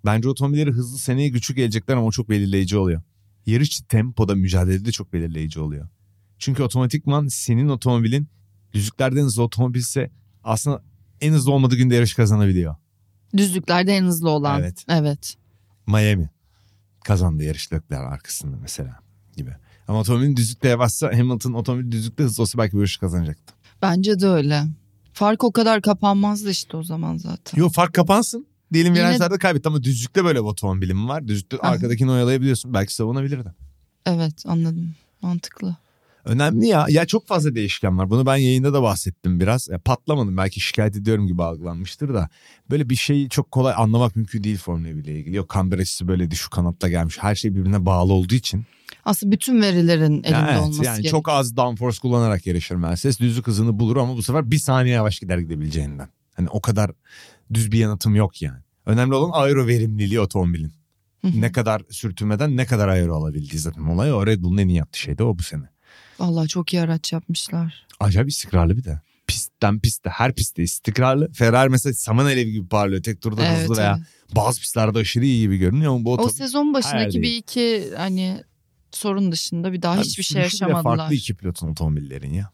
bence otomobilleri hızlı seneye güçlü gelecekler ama o çok belirleyici oluyor. Yarış tempoda mücadelede çok belirleyici oluyor. Çünkü otomatikman senin otomobilin düzlüklerden hızlı otomobilse aslında en hızlı olmadığı günde yarış kazanabiliyor. Düzlüklerde en hızlı olan. Evet. Evet. Miami kazandı yarışlıklar arkasında mesela gibi. Ama otomobilin düzlükte yavaşsa Hamilton otomobil düzlükte hızlı olsa belki bu yarışı kazanacaktı. Bence de öyle. Fark o kadar kapanmazdı işte o zaman zaten. Yok fark kapansın. Diyelim Yine- virajlarda kaybetti ama düzlükte böyle bir otomobilim var. Düzlükte Aha. arkadakini oyalayabiliyorsun. Belki savunabilirdi. Evet anladım. Mantıklı. Önemli ya. Ya çok fazla değişken var. Bunu ben yayında da bahsettim biraz. Ya patlamadım. Belki şikayet ediyorum gibi algılanmıştır da. Böyle bir şeyi çok kolay anlamak mümkün değil Formula 1 ile ilgili. Yok kamber açısı böyle düşük kanatta gelmiş. Her şey birbirine bağlı olduğu için. Aslında bütün verilerin elinde Ya evet, olması yani gerekiyor. çok az downforce kullanarak yarışır Mercedes. Düzlük hızını bulur ama bu sefer bir saniye yavaş gider gidebileceğinden. Hani o kadar düz bir yanıtım yok yani. Önemli olan aero verimliliği otomobilin. Ne kadar sürtünmeden ne kadar aero alabildiği zaten olay o. Red Bull'un en iyi yaptığı şey de o bu sene. Vallahi çok iyi araç yapmışlar. Acayip istikrarlı bir de. Pistten piste her pistte istikrarlı. Ferrari mesela saman alevi gibi parlıyor. Tek turda Evet, hızlı veya evet. bazı pistlerde aşırı iyi gibi görünüyor ama bu O sezon başındaki bir iki hani sorun dışında bir daha Abi hiçbir şey yaşamadılar. Farklı iki pilotun otomobillerin ya.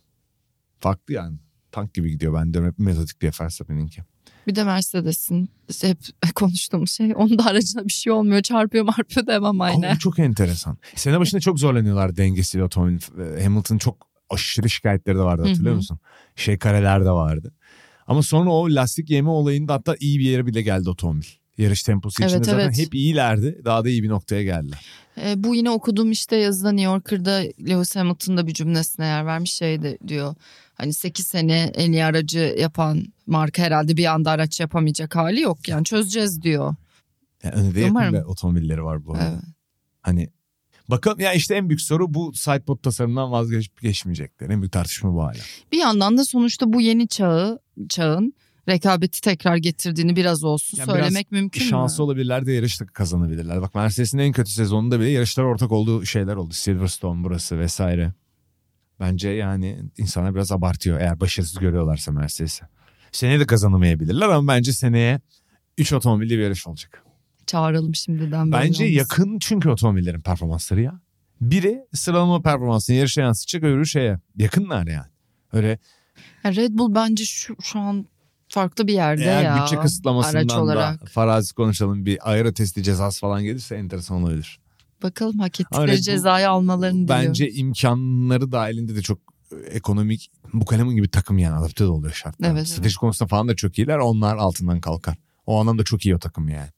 Farklı yani. Tank gibi gidiyor. Ben diyorum hep metodik diye Verstappen'inki. Bir de Mercedes'in hep [LAUGHS] konuştuğumuz şey onun da aracına bir şey olmuyor çarpıyor marpıyor demem Ama aynı. bu çok enteresan. Sene başında çok zorlanıyorlar dengesiyle otomobil. Hamilton çok aşırı şikayetleri de vardı hatırlıyor musun? Şey kareler de vardı. Ama sonra o lastik yeme olayında hatta iyi bir yere bile geldi otomobil. Yarış temposu içinde Evet, zaten evet. hep iyilerdi. Daha da iyi bir noktaya geldiler. E, bu yine okuduğum işte yazıda New Yorker'da Lewis Hamilton da bir cümlesine yer vermiş şey de diyor. Hani 8 sene en iyi aracı yapan marka herhalde bir anda araç yapamayacak hali yok yani çözeceğiz diyor. Yani önde de yakın otomobilleri var bu arada. Evet. Hani bakalım ya işte en büyük soru bu sidepod tasarımından vazgeçip geçmeyecekler. En büyük tartışma bu hala. Bir yandan da sonuçta bu yeni çağı çağın rekabeti tekrar getirdiğini biraz olsun Yani biraz söylemek mümkün Şansı mü? olabilirler de yarışta kazanabilirler. Bak Mercedes'in en kötü sezonunda bile yarışlara ortak olduğu şeyler oldu. Silverstone burası vesaire. Bence yani insanlar biraz abartıyor eğer başarısız görüyorlarsa Mercedes'i. Seneye de kazanamayabilirler ama bence seneye 3 otomobilli bir yarış olacak. Çağıralım şimdiden Bence olmasın. yakın çünkü otomobillerin performansları ya. Biri sıralama performansını yarışa yansıtacak öbürü şeye. Yakınlar yani. Öyle Red Bull bence şu, şu an farklı bir yerde eğer ya. bütçe araç kısıtlamasından da olarak. farazi konuşalım bir aero testi cezası falan gelirse enteresan olabilir. Bakalım hak ettikleri Bull cezayı almalarını diliyorum. Bence imkanları dahilinde de çok e, ekonomik bu kalemin gibi takım yani adapte de oluyor şartlar. Evet, evet. Strateji konusunda falan da çok iyiler. Onlar altından kalkar. O anlamda çok iyi o takım yani.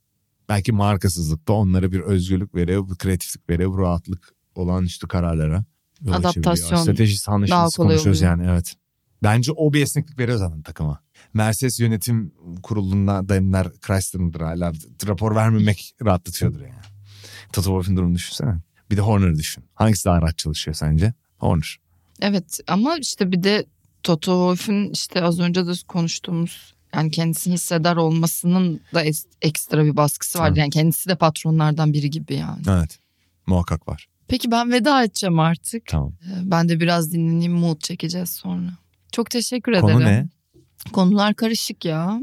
Belki markasızlıkta onlara bir özgürlük veriyor, bir kreatiflik veriyor, bu rahatlık olağanüstü kararlara. yol Adaptasyon. Stratejisi anlaşılması kolay konuşuyoruz oluyor. yani evet. Bence o bir esneklik veriyor zaten takıma. Mercedes yönetim kurulunda Daimler Chrysler'ındır hala. Rapor vermemek rahatlatıyordur yani. Toto Wolff'un durumunu düşünsene. Bir de Horner'ı düşün. Hangisi daha rahat çalışıyor sence? Horner. Evet ama işte bir de Toto Wolff'ün işte az önce de konuştuğumuz yani kendisini hisseder olmasının da ekstra bir baskısı var. Tabii. Yani kendisi de patronlardan biri gibi yani. Evet. Muhakkak var. Peki ben veda edeceğim artık. Tamam. Ee, Ben de biraz dinleneyim mood çekeceğiz sonra. Çok teşekkür ederim. Konu ne? Konular karışık ya.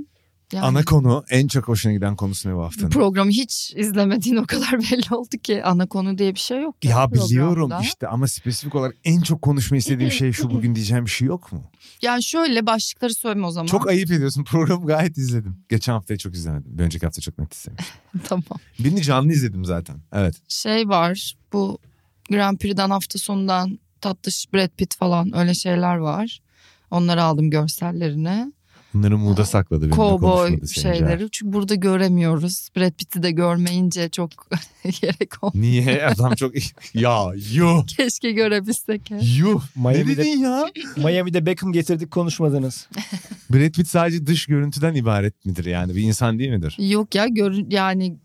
Yani Ana konu en çok hoşuna giden konusu ne bu haftanın? programı hiç izlemediğin o kadar [LAUGHS] belli oldu ki ana konu diye bir şey yok. ya biliyorum programda. işte ama spesifik olarak en çok konuşmayı istediğim şey şu [LAUGHS] bugün diyeceğim bir şey yok mu? Yani şöyle başlıkları söyleme o zaman. Çok ayıp ediyorsun. [LAUGHS] Programı gayet izledim. Geçen haftayı çok izlemedim. Bir önceki hafta çok net izledim. tamam. Birini canlı izledim zaten. Evet. Şey var bu Grand Prix'den hafta sonundan tatlış Brad Pitt falan öyle şeyler var. Onları aldım görsellerini. Bunları muda sakladı Cowboy şeyleri. Çünkü burada göremiyoruz. Brad Pitt'i de görmeyince çok [LAUGHS] gerek oldu. Niye? Adam çok... [LAUGHS] ya yuh. Keşke görebilsek. ya. Yuh. Ne Miami'de, dedin ya? Miami'de Beckham getirdik konuşmadınız. [LAUGHS] Brad Pitt sadece dış görüntüden ibaret midir yani? Bir insan değil midir? Yok ya gör, yani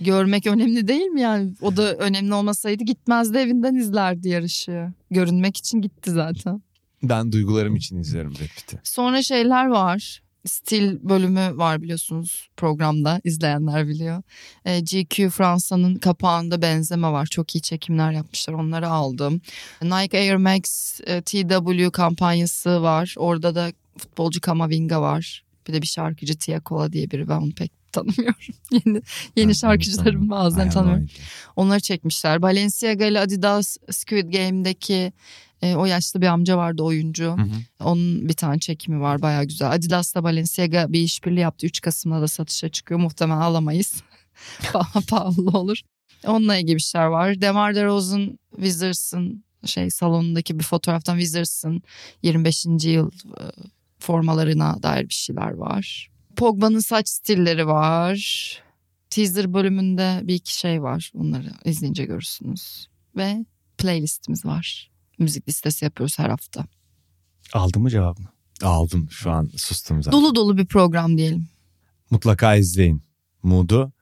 görmek önemli değil mi yani? O da önemli olmasaydı gitmezdi evinden izlerdi yarışı. Görünmek için gitti zaten. Ben duygularım için izliyorum Brad Pitt'i. Sonra şeyler var. Stil bölümü var biliyorsunuz programda izleyenler biliyor. E, GQ Fransa'nın kapağında benzeme var. Çok iyi çekimler yapmışlar onları aldım. Nike Air Max e, TW kampanyası var. Orada da futbolcu Kamavinga var. Bir de bir şarkıcı Tia Kola diye biri ben onu pek tanımıyorum. [LAUGHS] yeni yeni şarkıcılarım bazen tanıyorum. Onları çekmişler. Balenciaga ile Adidas Squid Game'deki e, o yaşlı bir amca vardı oyuncu. Hı hı. Onun bir tane çekimi var baya güzel. Adidas'la Balenciaga bir işbirliği yaptı. 3 Kasım'da da satışa çıkıyor. Muhtemelen alamayız. [LAUGHS] Paha- Pahalı olur. Onunla ilgili bir şeyler var. Demar DeRozan Wizards'ın şey salonundaki bir fotoğraftan Wizards'ın 25. yıl e, formalarına dair bir şeyler var. Pogba'nın saç stilleri var. Teaser bölümünde bir iki şey var. Onları izleyince görürsünüz. Ve playlistimiz var. Müzik listesi yapıyoruz her hafta. Aldın mı cevabını? Aldım şu an sustum zaten. Dolu dolu bir program diyelim. Mutlaka izleyin. Mood'u.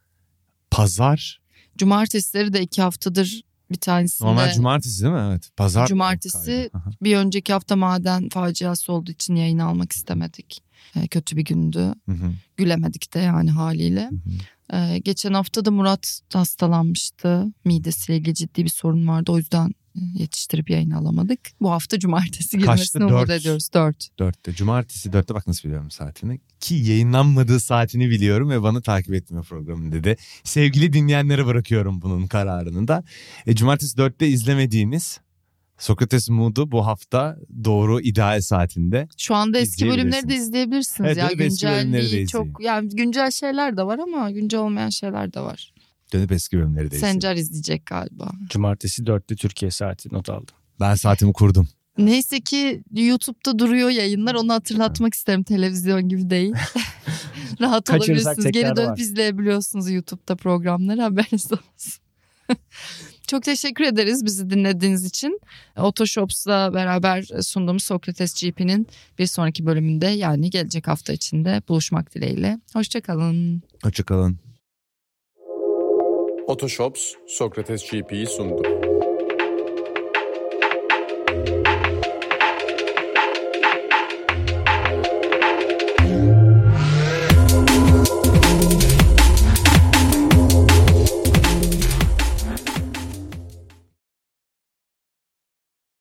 Pazar. Cumartesileri de iki haftadır bir tanesinde... Normal cumartesi değil mi? Evet. Pazar. Cumartesi bir önceki hafta maden faciası olduğu için yayın almak istemedik. Ee, kötü bir gündü. Hı hı. Gülemedik de yani haliyle. Hı hı. Ee, geçen hafta da Murat hastalanmıştı. Midesiyle ilgili ciddi bir sorun vardı. O yüzden yetiştirip yayın alamadık. Bu hafta cumartesi girmesini umut ediyoruz. Dört. Dörtte. Cumartesi dörtte bak nasıl biliyorum saatini. Ki yayınlanmadığı saatini biliyorum ve bana takip etme programı dedi. Sevgili dinleyenlere bırakıyorum bunun kararını da. E, Cumartesi dörtte izlemediğiniz Sokrates Mood'u bu hafta doğru ideal saatinde. Şu anda eski bölümleri de İzleyebilirsiniz. Evet, ya de izleyin. çok yani güncel şeyler de var ama güncel olmayan şeyler de var. Dönüp eski bölümleri de. Sencer izleyecek galiba. Cumartesi 4'te Türkiye saati not aldım. Ben saatimi kurdum. Neyse ki YouTube'da duruyor yayınlar. Onu hatırlatmak isterim. Televizyon gibi değil. [LAUGHS] Rahat olabilirsiniz. Geri dönüp var. izleyebiliyorsunuz YouTube'da programları. Haberiniz olsun. [LAUGHS] Çok teşekkür ederiz bizi dinlediğiniz için. Otoshops'la beraber sunduğumuz Sokrates GP'nin bir sonraki bölümünde yani gelecek hafta içinde buluşmak dileğiyle. Hoşçakalın. Hoşçakalın. Otoshops Sokrates GP'yi sundu.